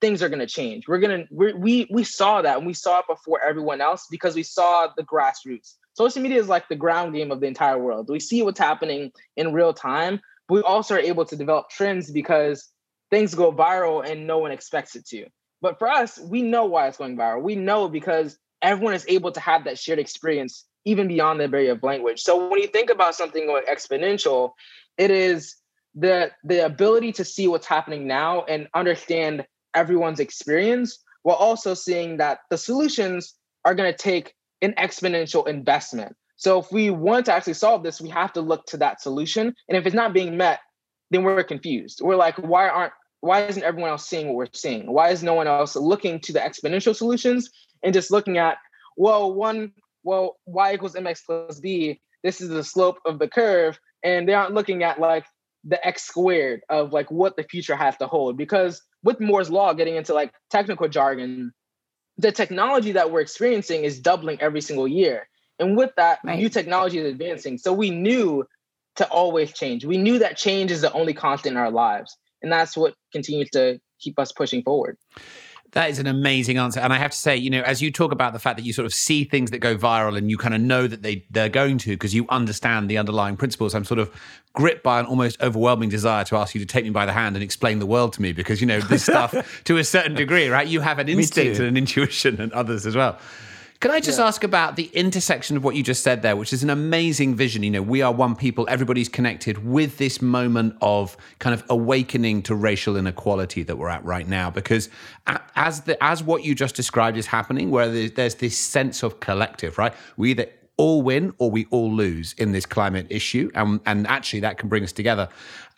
things are going to change. We're going to, we, we saw that and we saw it before everyone else because we saw the grassroots. Social media is like the ground game of the entire world. We see what's happening in real time, but we also are able to develop trends because things go viral and no one expects it to. But for us, we know why it's going viral. We know because everyone is able to have that shared experience even beyond the barrier of language. So when you think about something like exponential, it is the the ability to see what's happening now and understand everyone's experience while also seeing that the solutions are going to take an exponential investment. So if we want to actually solve this, we have to look to that solution. And if it's not being met, then we're confused. We're like, why aren't why isn't everyone else seeing what we're seeing? Why is no one else looking to the exponential solutions and just looking at, well, one well, y equals mx plus b, this is the slope of the curve. And they aren't looking at like the x squared of like what the future has to hold. Because with Moore's law, getting into like technical jargon, the technology that we're experiencing is doubling every single year. And with that, Right. new technology is advancing. So we knew to always change. We knew that change is the only constant in our lives. And that's what continues to keep us pushing forward. That is an amazing answer. And I have to say, you know, as you talk about the fact that you sort of see things that go viral and you kind of know that they, they're going to because you understand the underlying principles, I'm sort of gripped by an almost overwhelming desire to ask you to take me by the hand and explain the world to me because, you know, this stuff <laughs> to a certain degree, right? You have an instinct and an intuition and others as well. Can I just ask about the intersection of what you just said there, which is an amazing vision? You know, we are one people, everybody's connected with this moment of kind of awakening to racial inequality that we're at right now. Because as the as what you just described is happening, where there's, there's this sense of collective, right? We either all win or we all lose in this climate issue. And, and actually, that can bring us together.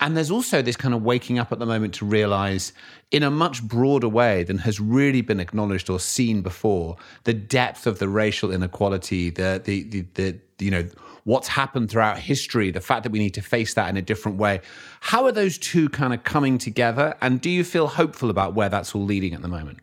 And there's also this kind of waking up at the moment to realize, in a much broader way than has really been acknowledged or seen before, the depth of the racial inequality, the, the, the, the you know, what's happened throughout history, the fact that we need to face that in a different way. How are those two kind of coming together? And do you feel hopeful about where that's all leading at the moment?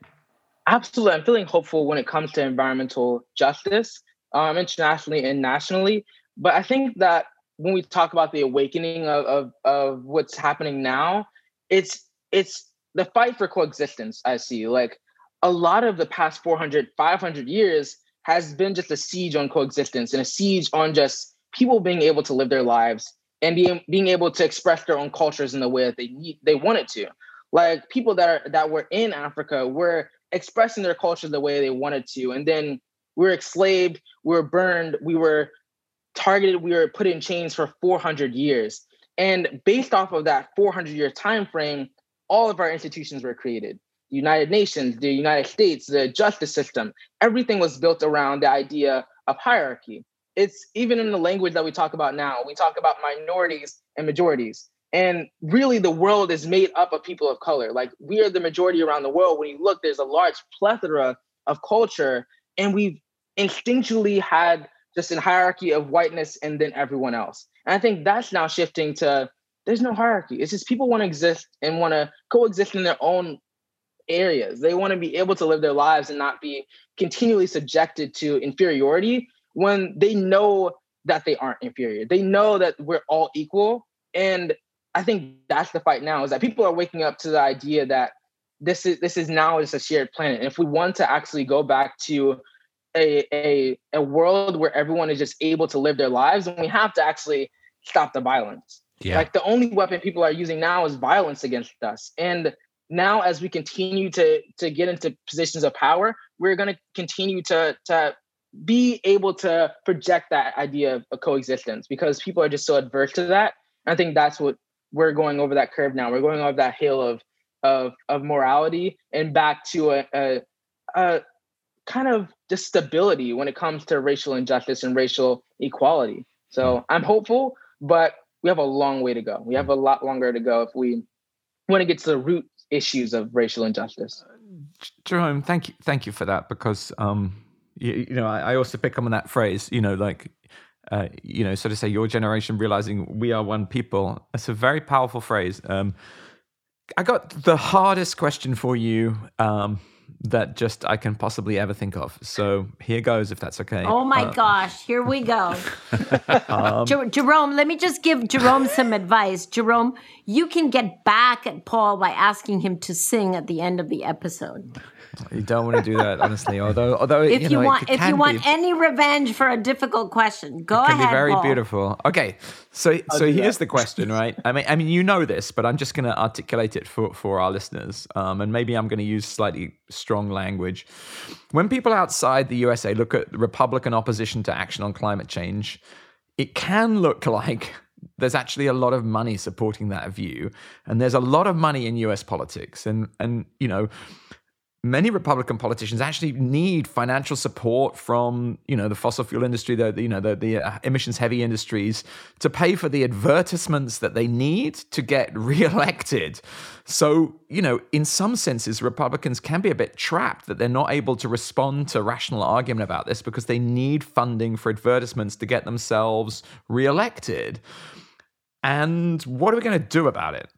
Absolutely. I'm feeling hopeful when it comes to environmental justice, um, internationally and nationally. But I think that when we talk about the awakening of, of, of what's happening now, it's it's the fight for coexistence, I see. Like a lot of the past 400, 500 years has been just a siege on coexistence and a siege on just people being able to live their lives and being being able to express their own cultures in the way that they need they wanted to. Like people that are that were in Africa were expressing their culture the way they wanted to. And then we were enslaved, we were burned, we were targeted, we were put in chains for 400 years. And based off of that 400 year time frame, all of our institutions were created. The United Nations, the United States, the justice system, everything was built around the idea of hierarchy. It's even in the language that we talk about now, we talk about minorities and majorities. And really, the world is made up of people of color. Like we are the majority around the world. When you look, there's a large plethora of culture, and we've instinctually had just a hierarchy of whiteness and then everyone else. And I think that's now shifting to there's no hierarchy. It's just people want to exist and want to coexist in their own areas. They want to be able to live their lives and not be continually subjected to inferiority when they know that they aren't inferior. They know that we're all equal. And I think that's the fight now is that people are waking up to the idea that this is this is now just a shared planet. And if we want to actually go back to a, a, a world where everyone is just able to live their lives, and we have to actually stop the violence. Yeah. Like the only weapon people are using now is violence against us. And now as we continue to to get into positions of power, we're going to continue to to be able to project that idea of, of coexistence because people are just so adverse to that. And I think that's what we're going over that curve now. We're going over that hill of of of morality and back to a, a, a kind of just stability when it comes to racial injustice and racial equality. So I'm hopeful, but we have a long way to go. We have a lot longer to go if we want to get to the root issues of racial injustice. Jerome, thank you, thank you for that because um, you, you know I, I also pick up on that phrase. You know, like uh, you know, so to say, your generation realizing we are one people. That's a very powerful phrase. Um, I got the hardest question for you um, that just I can possibly ever think of. So here goes, if that's okay. Oh my Uh, gosh, here we go. um, <laughs> <laughs> Jer- Jerome, let me just give Jerome some advice. Jerome, you can get back at Paul by asking him to sing at the end of the episode. You don't want to do that, honestly. Although, although If you, you, know, it want, if you want be- any revenge for a difficult question, go ahead. it can ahead. be very Paul. beautiful. Okay, so so here's the question, <laughs> right? I mean, I mean, you know this, but I'm just going to articulate it for for our listeners, um, and maybe I'm going to use slightly strong language. When people outside the USA look at Republican opposition to action on climate change, it can look <laughs> like there's actually a lot of money supporting that view, and there's a lot of money in US politics, and and you know many Republican politicians actually need financial support from you know the fossil fuel industry, the you know the the uh, emissions heavy industries to pay for the advertisements that they need to get <laughs> reelected. So you know, in some senses, Republicans can be a bit trapped that they're not able to respond to rational argument about this because they need funding for advertisements to get themselves reelected. And what are we going to do about it?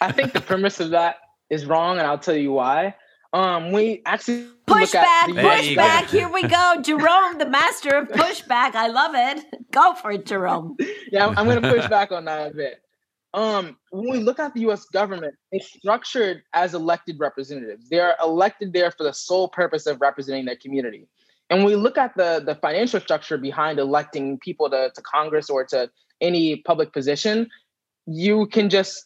I think the premise of that is wrong, and I'll tell you why. Um, we actually pushback, There you go. pushback. Here we go, <laughs> Jerome, the master of pushback. I love it. Go for it, Jerome. yeah, I'm, I'm going to push back on that a bit. Um, when we look at the U.S. government, it's structured as elected representatives. They are elected there for the sole purpose of representing their community. And when we look at the the financial structure behind electing people to, to Congress or to any public position, you can just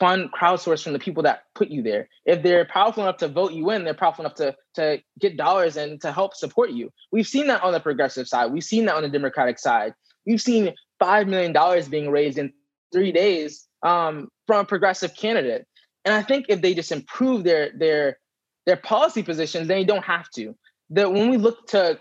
fund crowdsource from the people that put you there. If they're powerful enough to vote you in, they're powerful enough to to get dollars and to help support you. We've seen that on the progressive side. We've seen that on the Democratic side. We've seen five million dollars being raised in three days um, from a progressive candidate. And I think if they just improve their their their policy positions, they don't have to. That when we look to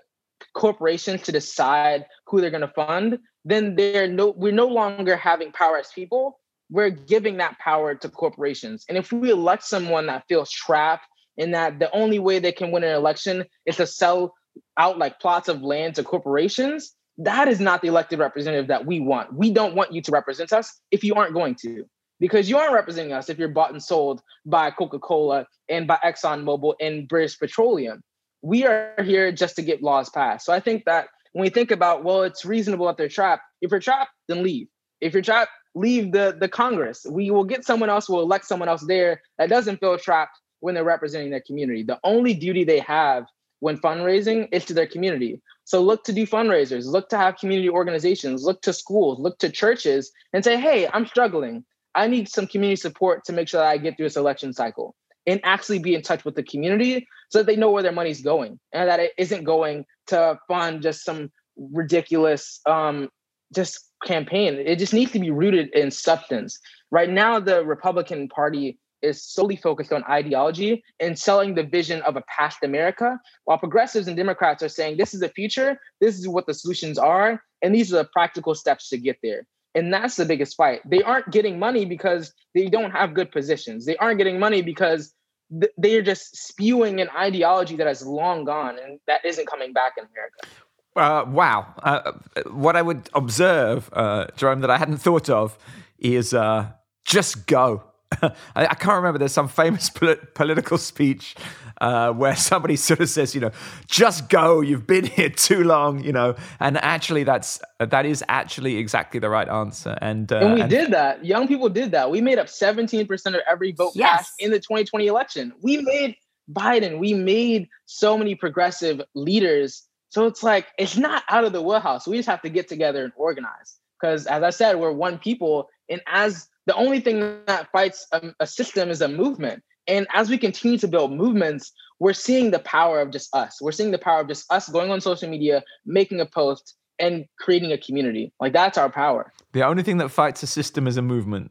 corporations to decide who they're going to fund, then they're no we're no longer having power as people. We're giving that power to corporations. And if we elect someone that feels trapped in that the only way they can win an election is to sell out like plots of land to corporations, that is not the elected representative that we want. We don't want you to represent us if you aren't going to, because you aren't representing us if you're bought and sold by Coca Cola and by ExxonMobil and British Petroleum. We are here just to get laws passed. So I think that when we think about, well, it's reasonable that they're trapped. If you're trapped, then leave. If you're trapped, leave the, the Congress. We will get someone else, we'll elect someone else there that doesn't feel trapped when they're representing their community. The only duty they have when fundraising is to their community. So look to do fundraisers, look to have community organizations, look to schools, look to churches and say, hey, I'm struggling. I need some community support to make sure that I get through this election cycle and actually be in touch with the community so that they know where their money's going and that it isn't going to fund just some ridiculous um, just campaign. It just needs to be rooted in substance. Right now, the Republican Party is solely focused on ideology and selling the vision of a past America, while progressives and Democrats are saying this is the future, this is what the solutions are, and these are the practical steps to get there. And that's the biggest fight. They aren't getting money because they don't have good positions. They aren't getting money because th- they are just spewing an ideology that has long gone and that isn't coming back in America. Uh, wow. Uh, what I would observe, uh, Jerome, that I hadn't thought of is uh, just go. <laughs> I, I can't remember. There's some famous <laughs> polit- political speech uh, where somebody sort of says, you know, just go. You've been here <laughs> too long, you know. And actually, that's that is actually exactly the right answer. And uh, and we did that. Young people did that. We made up 17% of every vote Yes. cast in the 2020 election. We made Biden. We made so many progressive leaders. So it's like it's not out of the wheelhouse. We just have to get together and organize. Because as I said, we're one people, and as the only thing that fights a, a system is a movement. And as we continue to build movements, we're seeing the power of just us. We're seeing the power of just us going on social media, making a post, and creating a community. Like that's our power. the only thing that fights a system is a movement.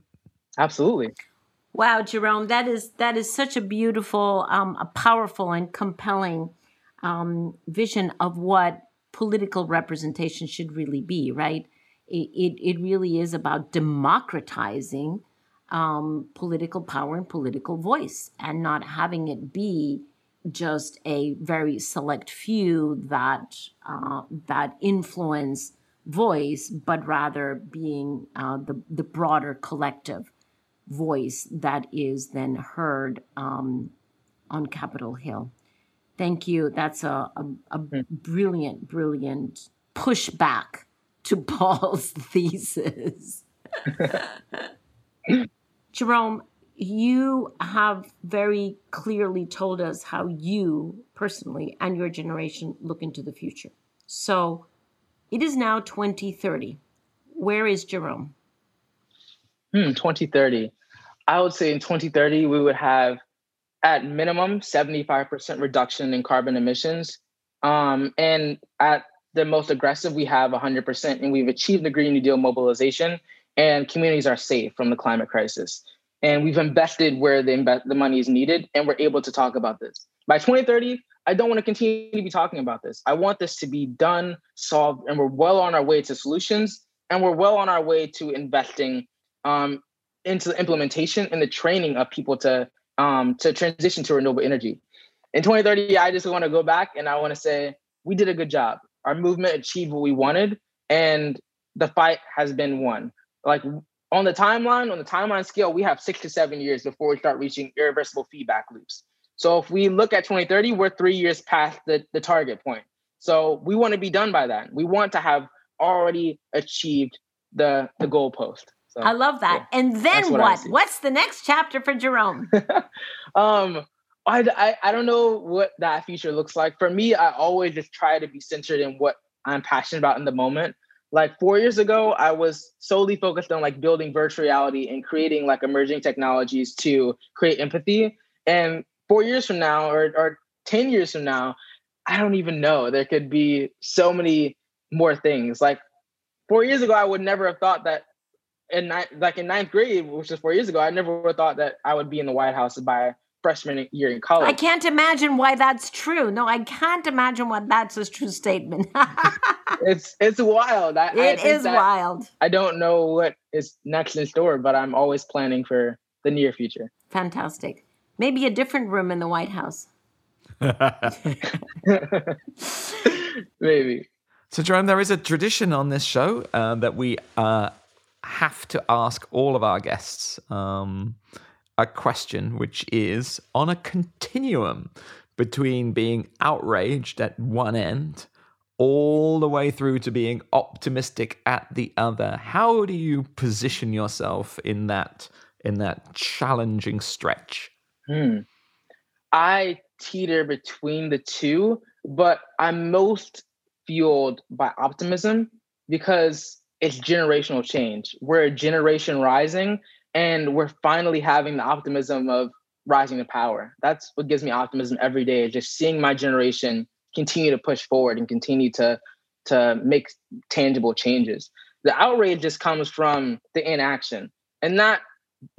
Absolutely. Wow, Jerome, that is that is such a beautiful, um, a powerful, and compelling um, vision of what political representation should really be. Right? It it, it really is about democratizing um, political power and political voice, and not having it be just a very select few that uh, that influence voice, but rather being uh, the the broader collective voice that is then heard um, on Capitol Hill. Thank you. That's a, a, a brilliant, brilliant pushback to <laughs> Paul's thesis. <laughs> Jerome, you have very clearly told us how you personally and your generation look into the future. So it is now 2030. Where is Jerome? Hmm, 2030. I would say in 2030, we would have at minimum 75% reduction in carbon emissions. Um, and at the most aggressive, we have 100%, and we've achieved the Green New Deal mobilization, and communities are safe from the climate crisis. And we've invested where the, imbe- the money is needed, and we're able to talk about this. By 2030, I don't want to continue to be talking about this. I want this to be done, solved, and we're well on our way to solutions, and we're well on our way to investing um, into the implementation and the training of people to um, to transition to renewable energy. In 2030, I just want to go back and I want to say we did a good job. Our movement achieved what we wanted, and the fight has been won. Like on the timeline, on the timeline scale, we have six to seven years before we start reaching irreversible feedback loops. So if we look at 2030, we're three years past the, the target point. So we want to be done by that. We want to have already achieved the the goalpost. So, I love that. yeah, and then what what? What's the next chapter for Jerome? <laughs> um, I, I I don't know what that future looks like. For me, I always just try to be centered in what I'm passionate about in the moment. Like four years ago, I was solely focused on like building virtual reality and creating like emerging technologies to create empathy. And four years from now, or or ten years from now, I don't even know. There could be so many more things. Like four years ago, I would never have thought that in ninth, like in ninth grade, which was four years ago, I never would have thought that I would be in the White House by freshman year in college. I can't imagine why that's true. No, I can't imagine why that's a true statement. <laughs> It's it's wild. I, I it think is that- wild. I don't know what is next in store, but I'm always planning for the near future. Fantastic. Maybe a different room in the White House. <laughs> <laughs> Maybe. So, Jerome, there is a tradition on this show uh, that we uh, have to ask all of our guests um, a question, which is on a continuum between being outraged at one end all the way through to being optimistic at the other. How do you position yourself in that in that challenging stretch? Hmm. I teeter between the two, but I'm most fueled by optimism because it's generational change. We're a generation rising, and we're finally having the optimism of rising to power. That's what gives me optimism every day, just seeing my generation continue to push forward and continue to to make tangible changes. The outrage just comes from the inaction. And that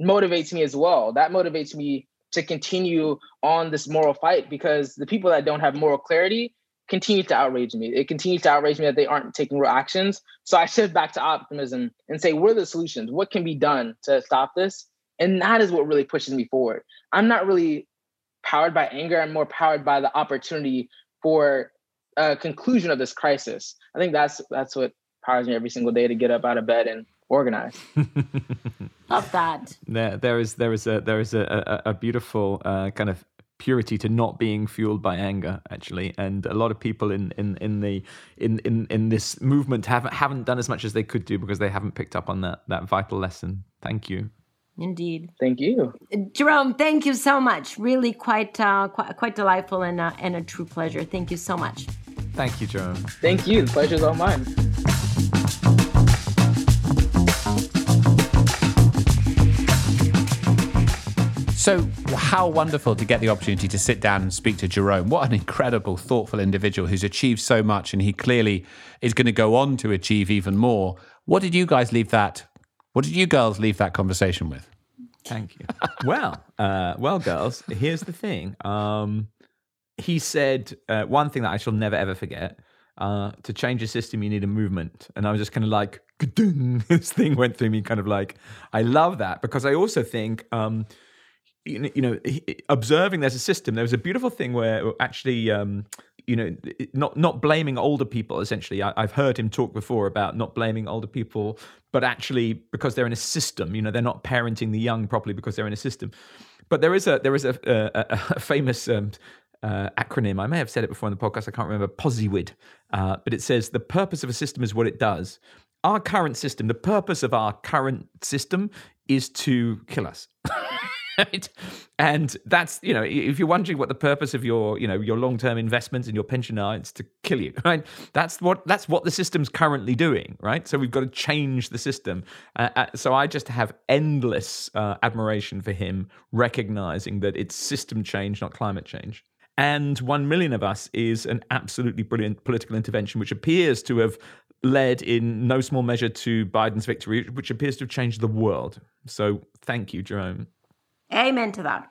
motivates me as well. That motivates me to continue on this moral fight because the people that don't have moral clarity continue to outrage me. It continues to outrage me that they aren't taking real actions. So I shift back to optimism and say, what are the solutions? What can be done to stop this? And that is what really pushes me forward. I'm not really powered by anger. I'm more powered by the opportunity for a conclusion of this crisis. I think that's that's what powers me every single day to get up out of bed and organize. <laughs> Love that. there there is there is a there is a a, a beautiful uh, kind of purity to not being fueled by anger actually and a lot of people in in in the in in in this movement haven't haven't done as much as they could do because they haven't picked up on that that vital lesson thank you Indeed. Thank you. Jerome, thank you so much. Really quite uh, quite, quite delightful and, uh, and a true pleasure. Thank you so much. thank you jerome Thank you. The pleasure's all mine. So, how wonderful to get the opportunity to sit down and speak to Jerome. What an incredible, thoughtful individual who's achieved so much, and he clearly is going to go on to achieve even more. What did you guys leave that? What did you girls leave that conversation with? Thank you. well, uh, well, girls, here's the thing. Um, he said uh, one thing that I shall never ever forget. Uh, to change a system, you need a movement, and I was just kind of like, <laughs> this thing went through me, kind of like, I love that because I also think. Um, you know, observing there's a system. There was a beautiful thing where actually, um, you know, not not blaming older people. Essentially, I, I've heard him talk before about not blaming older people, but actually because they're in a system. You know, they're not parenting the young properly because they're in a system. But there is a there is a, a, a famous um, uh, acronym. I may have said it before in the podcast. I can't remember. POSIWID, uh, but it says the purpose of a system is what it does. Our current system, the purpose of our current system, is to kill us. <laughs> <laughs> right? And that's you know, if you're wondering what the purpose of your you know your long term investments and your pension are, it's to kill you. <laughs> Right? That's what that's what the system's currently doing. Right? So we've got to change the system. Uh, uh, so I just have endless uh, admiration for him, recognizing that it's system change, not climate change. And one million of us is an absolutely brilliant political intervention, which appears to have led in no small measure to Biden's victory, which appears to have changed the world. So thank you, Jerome. Amen to that.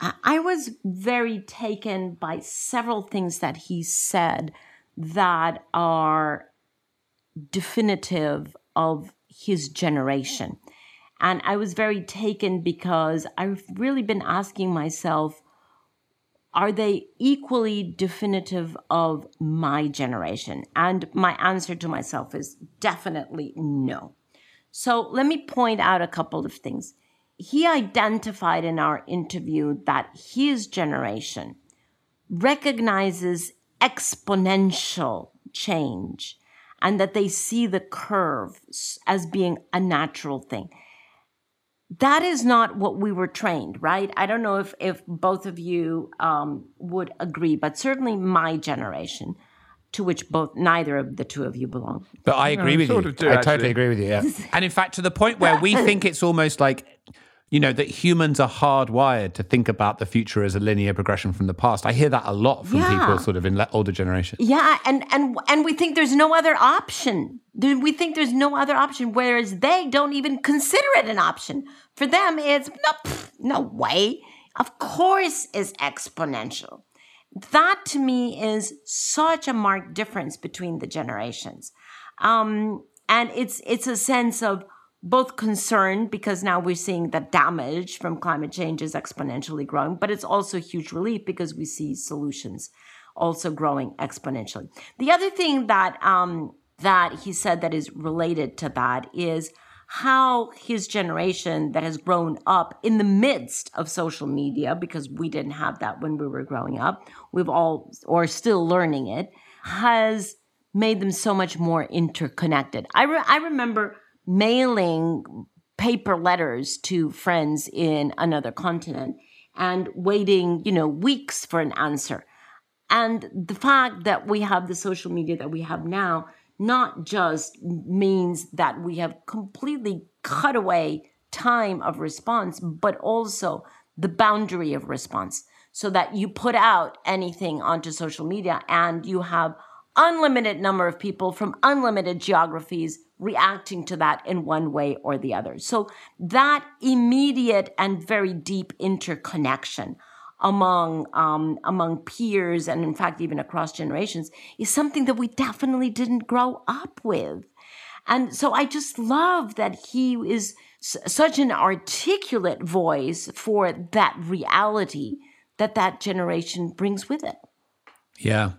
I was very taken by several things that he said that are definitive of his generation. And I was very taken because I've really been asking myself are they equally definitive of my generation? And my answer to myself is definitely no. So let me point out a couple of things. He identified in our interview that his generation recognizes exponential change and that they see the curve as being a natural thing. That is not what we were trained, right? I don't know if, if both of you um, would agree, but certainly my generation, to which both neither of the two of you belong. But I agree with sort you. of do, I actually. totally agree with you. Yeah. <laughs> and in fact, to the point where we think it's almost like, you know, that humans are hardwired to think about the future as a linear progression from the past. I hear that a lot from Yeah. people sort of in older generations. Yeah, and and and we think there's no other option. We think there's no other option, whereas they don't even consider it an option. For them, it's no, pff, no way. Of course, is exponential. That to me is such a marked difference between the generations, um, and it's it's a sense of both concerned because now we're seeing that damage from climate change is exponentially growing, but it's also huge relief because we see solutions also growing exponentially. The other thing that um, that he said that is related to that is how his generation that has grown up in the midst of social media because we didn't have that when we were growing up we've all or still learning it has made them so much more interconnected i, re- I remember mailing paper letters to friends in another continent and waiting you know weeks for an answer. And the fact that we have the social media that we have now not just means that we have completely cut away time of response, but also the boundary of response so that you put out anything onto social media and you have unlimited number of people from unlimited geographies reacting to that in one way or the other. So that immediate and very deep interconnection among um, among peers and in fact even across generations is something that we definitely didn't grow up with and so i just love that he is s- such an articulate voice for that reality that that generation brings with it Yeah.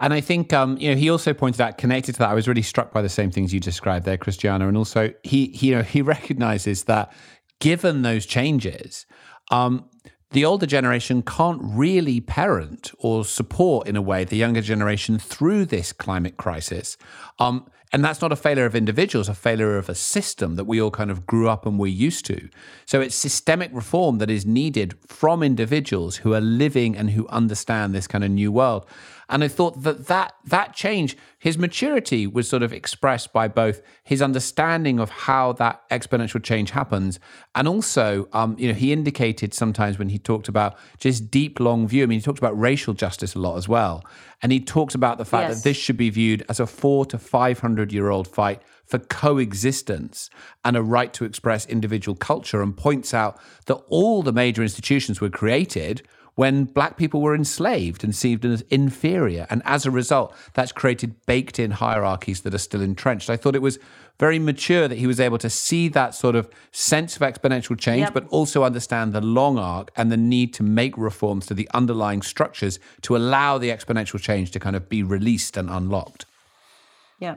And I think, um, you know, he also pointed out, connected to that, I was really struck by the same things you described there, Christiana. And also, he, he you know, he <laughs> recognizes that given those changes, um, the older generation can't really parent or support in a way the younger generation through this climate crisis. Um, and that's not a failure of individuals, a failure of a system that we all kind of grew up and we're used to. So it's systemic reform that is needed from individuals who are living and who understand this kind of new world. And I thought that that, that change, his maturity was sort of expressed by both his understanding of how that exponential change happens, and also, um, you know, he indicated sometimes when he talked about just deep, long view. I mean, he talked about racial justice a lot as well, and he talks about the fact Yes. that this should be viewed as a four to five hundred year old fight for coexistence and a right to express individual culture, and points out that all the major institutions were created when black people were enslaved and seen as inferior. And as a result, that's created baked in hierarchies that are still entrenched. I thought it was very mature that he was able to see that sort of sense of exponential change, Yep. but also understand the long arc and the need to make reforms to the underlying structures to allow the exponential change to kind of be released and unlocked. yeah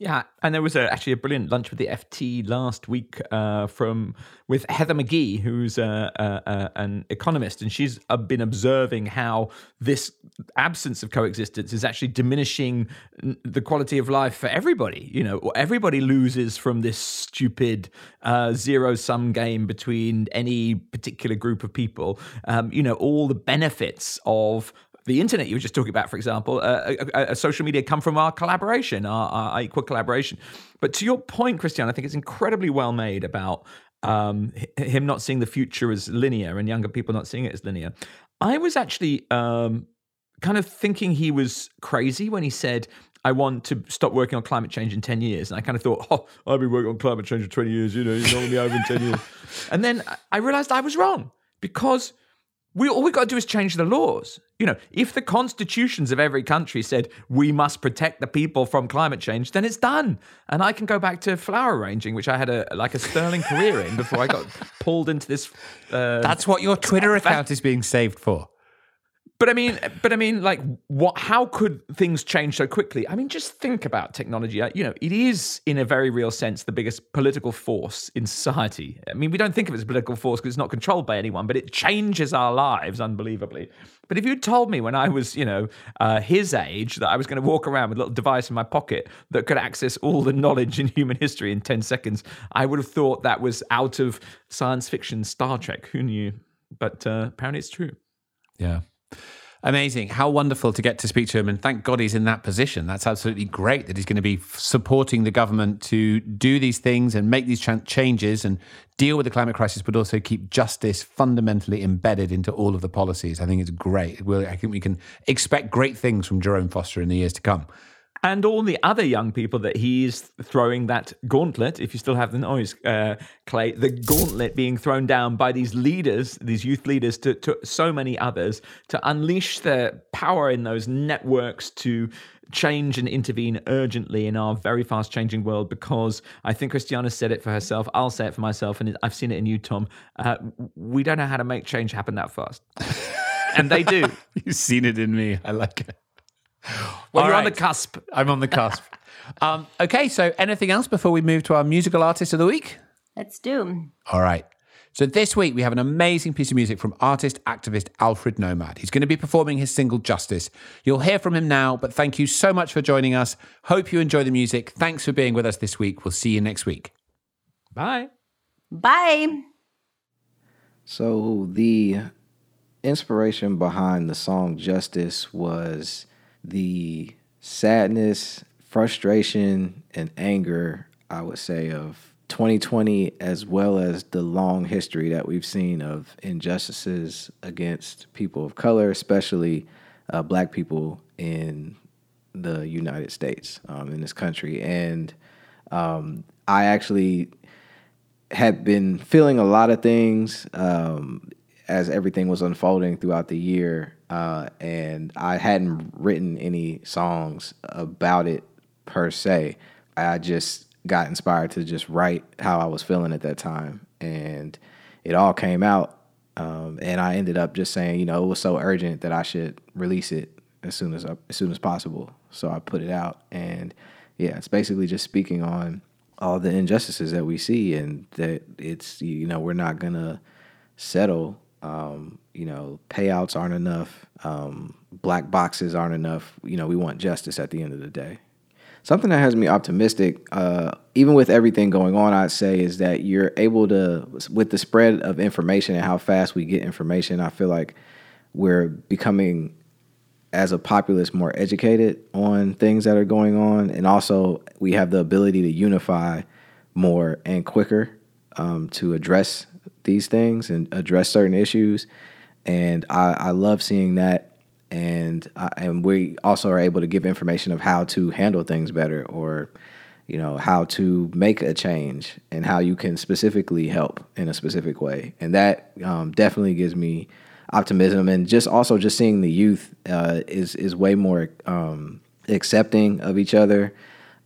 Yeah, and there was a, actually a brilliant lunch with the FT last week uh, from with Heather McGhee, who's uh, uh, uh, an economist, and she's been observing how this absence of coexistence is actually diminishing the quality of life for everybody. You know, everybody loses from this stupid uh, zero sum game between any particular group of people. Um, you know, all the benefits of the internet you were just talking about, for example, uh, uh, uh, social media come from our collaboration, our, our equal collaboration. But to your point, Christian, I think it's incredibly well made about um, him not seeing the future as linear and younger people not seeing it as linear. I was actually um, kind of thinking he was crazy when he said, I want to stop working on climate change in 10 years. And I kind of thought, oh, I've been working on climate change for 20 years, you know, you're not going to be over in 10 years. <laughs> And then I realized I was wrong because we all we got to do is change the laws. You know, if the constitutions of every country said we must protect the people from climate change, then it's done, and I can go back to flower arranging, which I had a like a sterling career in before I got pulled into this. Uh, That's what your Twitter account is being saved for. But I mean, but I mean, like, what? How could things change so quickly? I mean, just think about technology. Uh, You know, it is, in a very real sense, the biggest political force in society. I mean, we don't think of it as political force because it's not controlled by anyone, but it changes our lives unbelievably. But if you told me when I was, you know, uh, his age that I was going to walk around with a little device in my pocket that could access all the knowledge in human history in ten seconds, I would have thought that was out of science fiction, Star Trek. Who knew? But uh, apparently, it's true. Yeah. Amazing. How wonderful to get to speak to him. And thank God he's in that position. That's absolutely great that he's going to be supporting the government to do these things and make these changes and deal with the climate crisis, but also keep justice fundamentally embedded into all of the policies. I think it's great. We'll, I think we can expect great things from Jerome Foster in the years to come. And all the other young people that he's throwing that gauntlet, if you still have the noise, uh, Clay, the gauntlet being thrown down by these leaders, these youth leaders, to, to so many others, to unleash their power in those networks to change and intervene urgently in our very fast changing world because I think Christiana said it for herself. I'll say it for myself, and I've seen it in you, Tom. Uh, we don't know how to make change happen that fast. <laughs> and they do. You've seen it in me. I like it. <gasps> Well, All you're on the cusp. I'm on the cusp. <laughs> um, okay, so anything else before we move to our musical artist of the week? Let's do. All right. So this week we have an amazing piece of music from artist activist Alfred Nomad. He's going to be performing his single Justice. You'll hear from him now, but thank you so much for joining us. Hope you enjoy the music. Thanks for being with us this week. We'll see you next week. Bye. Bye. So the inspiration behind the song Justice was the sadness, frustration, and anger, I would say, of 2020, as well as the long history that we've seen of injustices against people of color, especially uh, black people in the United States, um, in this country. And um, I actually had been feeling a lot of things um, as everything was unfolding throughout the year, uh, and I hadn't written any songs about it per se. I just got inspired to just write how I was feeling at that time, and it all came out. Um, and I ended up just saying, you know, it was so urgent that I should release it as soon as as soon as possible. So I put it out, and yeah, it's basically just speaking on all the injustices that we see and that it's you know we're not gonna settle um, you know payouts aren't enough um, black boxes aren't enough you know we want justice at the end of the day. Something that has me optimistic uh, even with everything going on i'd say is that you're able to with the spread of information and how fast we get information i feel like we're becoming as a populace more educated on things that are going on. And also we have the ability to unify more and quicker um, to address these things and address certain issues and i, I love seeing that. And I, and we also are able to give information of how to handle things better or you know how to make a change and how you can specifically help in a specific way. And that um, definitely gives me optimism. And just also just seeing the youth uh, is is way more um, accepting of each other.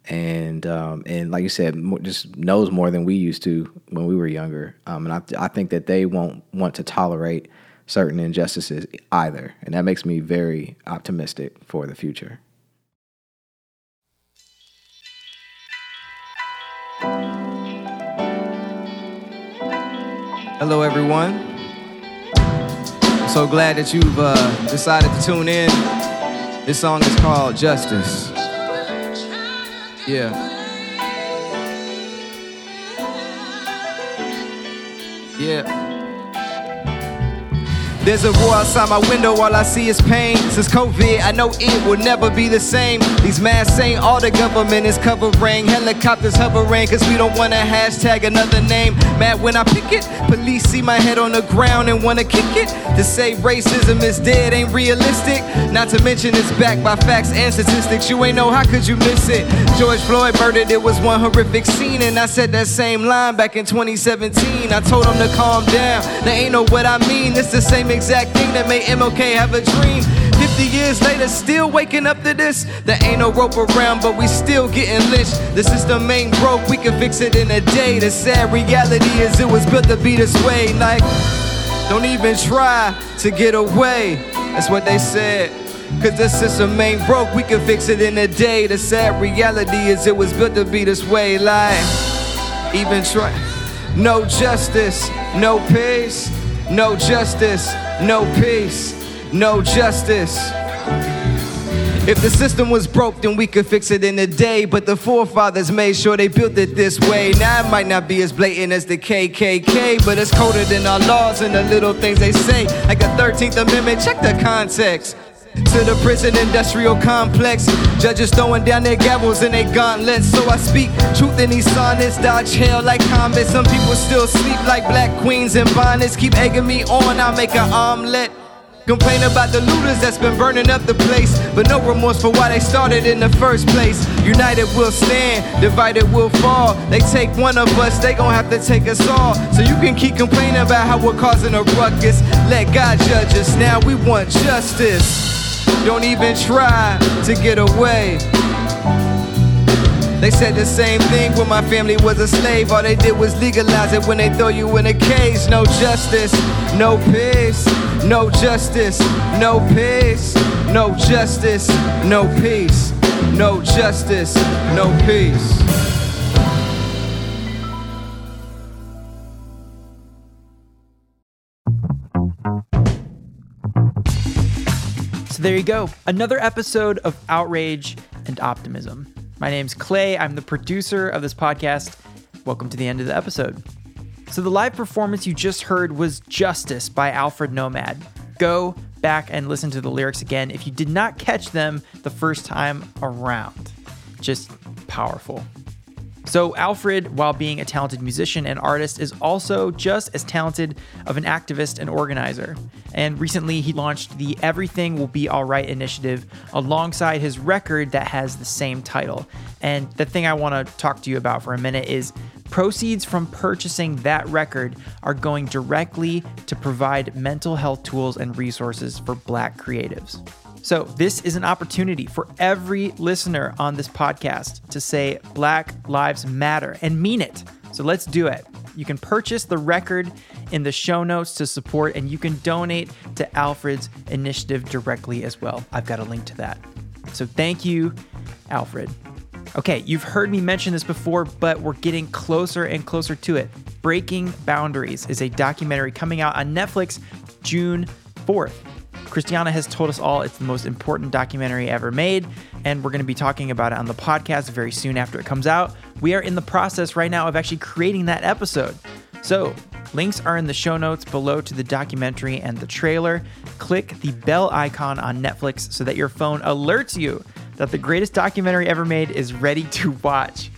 And um, and like you said just knows more than we used to when we were younger. Um, and I, I think that they won't want to tolerate certain injustices either and that makes me very optimistic for the future Hello, everyone. I'm so glad that you've uh, decided to tune in. This song is called Justice. Yeah. Yeah. There's a war outside my window, all I see is pain. Since COVID, I know it will never be the same. These masks ain't all the government is covering. Helicopters hovering, cause we don't wanna hashtag another name. Mad when I pick it, police see my head on the ground and wanna kick it. To say racism is dead ain't realistic. Not to mention it's backed by facts and statistics. You ain't know, how could you miss it? George Floyd murdered, it was one horrific scene. And I said that same line back in 2017. I told him to calm down. They ain't know what I mean. It's the same exact thing that made MLK have a dream. 50 years later, still waking up to this. There ain't no rope around, but we still getting lynched. This is the system ain't broke, we can fix it in a day. The sad reality is it was built to be this way. Like, don't even try to get away. That's what they said. Cause the system ain't broke, we can fix it in a day. The sad reality is it was built to be this way. Like, even try. No justice, no peace. No justice, no peace. No justice. If the system was broke, then we could fix it in a day. But the forefathers made sure they built it this way. Now it might not be as blatant as the KKK, but it's coded in our laws and the little things they say. Like the 13th Amendment, check the context. To the prison industrial complex, judges throwing down their gavels and their gauntlets. So I speak truth in these sonnets, dodge hell like comets. Some people still sleep like black queens in bonnets. Keep egging me on, I'll make an omelet. Complain about the looters that's been burning up the place, but no remorse for why they started in the first place. United we'll stand, divided we'll fall. They take one of us, they gon' have to take us all. So you can keep complaining about how we're causing a ruckus. Let God judge us. Now we want justice. Don't even try to get away. They said the same thing when my family was a slave. All they did was legalize it when they throw you in a cage. No justice, no peace. No justice, no peace. No justice, no peace. No justice, no peace. There you go. Another episode of Outrage and Optimism. My name's Clay. I'm the producer of this podcast. Welcome to the end of the episode. So the live performance you just heard was Justice by Alfred Nomad. Go back and listen to the lyrics again if you did not catch them the first time around. Just powerful. So, Alfred, while being a talented musician and artist, is also just as talented of an activist and organizer. And recently, he launched the Everything Will Be Alright initiative alongside his record that has the same title. And the thing I want to talk to you about for a minute is proceeds from purchasing that record are going directly to provide mental health tools and resources for Black creatives. So, this is an opportunity for every listener on this podcast to say Black Lives Matter and mean it. So, let's do it. You can purchase the record in the show notes to support, and you can donate to Alfred's initiative directly as well. I've got a link to that. So, thank you, Alfred. Okay, you've heard me mention this before, but we're getting closer and closer to it. Breaking Boundaries is a documentary coming out on Netflix June 4th. Christiana has told us all it's the most important documentary ever made, and we're going to be talking about it on the podcast very soon after it comes out. We are in the process right now of actually creating that episode. So, links are in the show notes below to the documentary and the trailer. Click the bell icon on Netflix so that your phone alerts you that the greatest documentary ever made is ready to watch.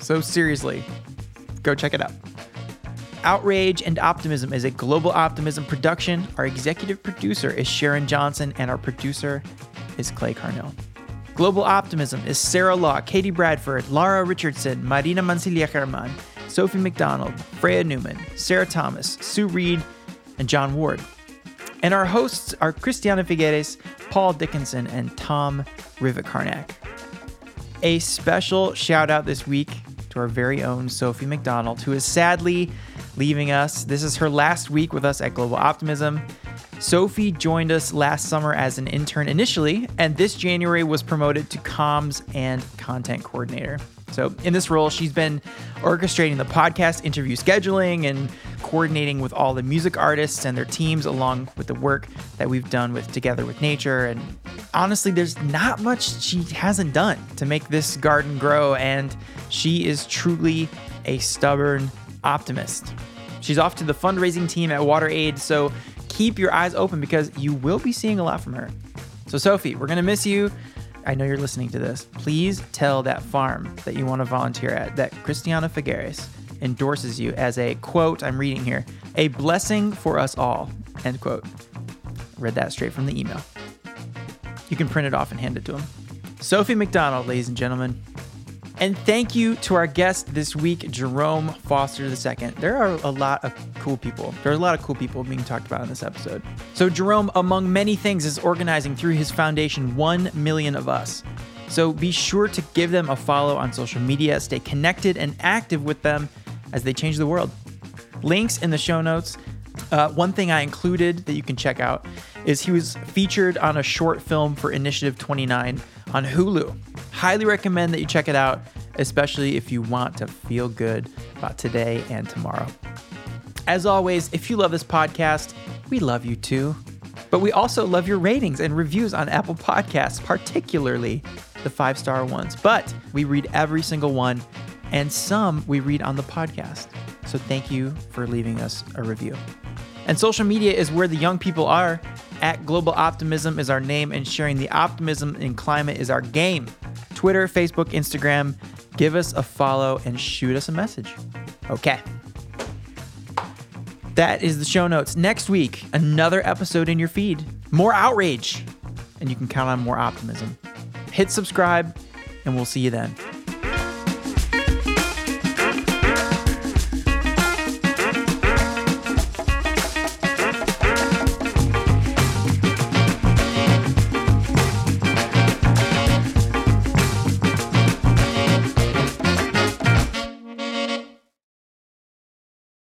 So, seriously, go check it out. Outrage and Optimism is a global optimism production. Our executive producer is Sharon Johnson, and our producer is Clay Carnell. Global Optimism is Sarah Law, Katie Bradford, Lara Richardson, Marina Mancilia Herman, Sophie McDonald, Freya Newman, Sarah Thomas, Sue Reed, and John Ward. And our hosts are Christiana Figueres, Paul Dickinson, and Tom Rivett-Carnac. A special shout out this week to our very own Sophie McDonald, who is sadly leaving us. This is her last week with us at Global Optimism. Sophie joined us last summer as an intern initially, and this January was promoted to comms and content coordinator. So, in this role, she's been orchestrating the podcast interview scheduling and coordinating with all the music artists and their teams, along with the work that we've done with Together with Nature. And honestly, there's not much she hasn't done to make this garden grow, and she is truly a stubborn optimist. She's off to the fundraising team at WaterAid, so keep your eyes open because you will be seeing a lot from her. So, Sophie, we're going to miss you. I know you're listening to this. Please tell that farm that you want to volunteer at that Christiana Figueres endorses you as a quote, I'm reading here, a blessing for us all, end quote. Read that straight from the email. You can print it off and hand it to him. Sophie McDonald, ladies and gentlemen. And thank you to our guest this week, Jerome Foster II. There are a lot of cool people. There are a lot of cool people being talked about in this episode. So, Jerome, among many things, is organizing through his foundation 1 Million of Us. So, be sure to give them a follow on social media, stay connected and active with them as they change the world. Links in the show notes. Uh, one thing I included that you can check out is he was featured on a short film for Initiative 29 on Hulu. Highly recommend that you check it out, especially if you want to feel good about today and tomorrow. As always, if you love this podcast, we love you too. But we also love your ratings and reviews on Apple Podcasts, particularly the five star ones. But we read every single one, and some we read on the podcast. So thank you for leaving us a review. And social media is where the young people are. At Global Optimism is our name, and sharing the optimism in climate is our game. Twitter, Facebook, Instagram. Give us a follow and shoot us a message. Okay. That is the show notes. Next week, another episode in your feed. More outrage. And you can count on more optimism. Hit subscribe, and we'll see you then.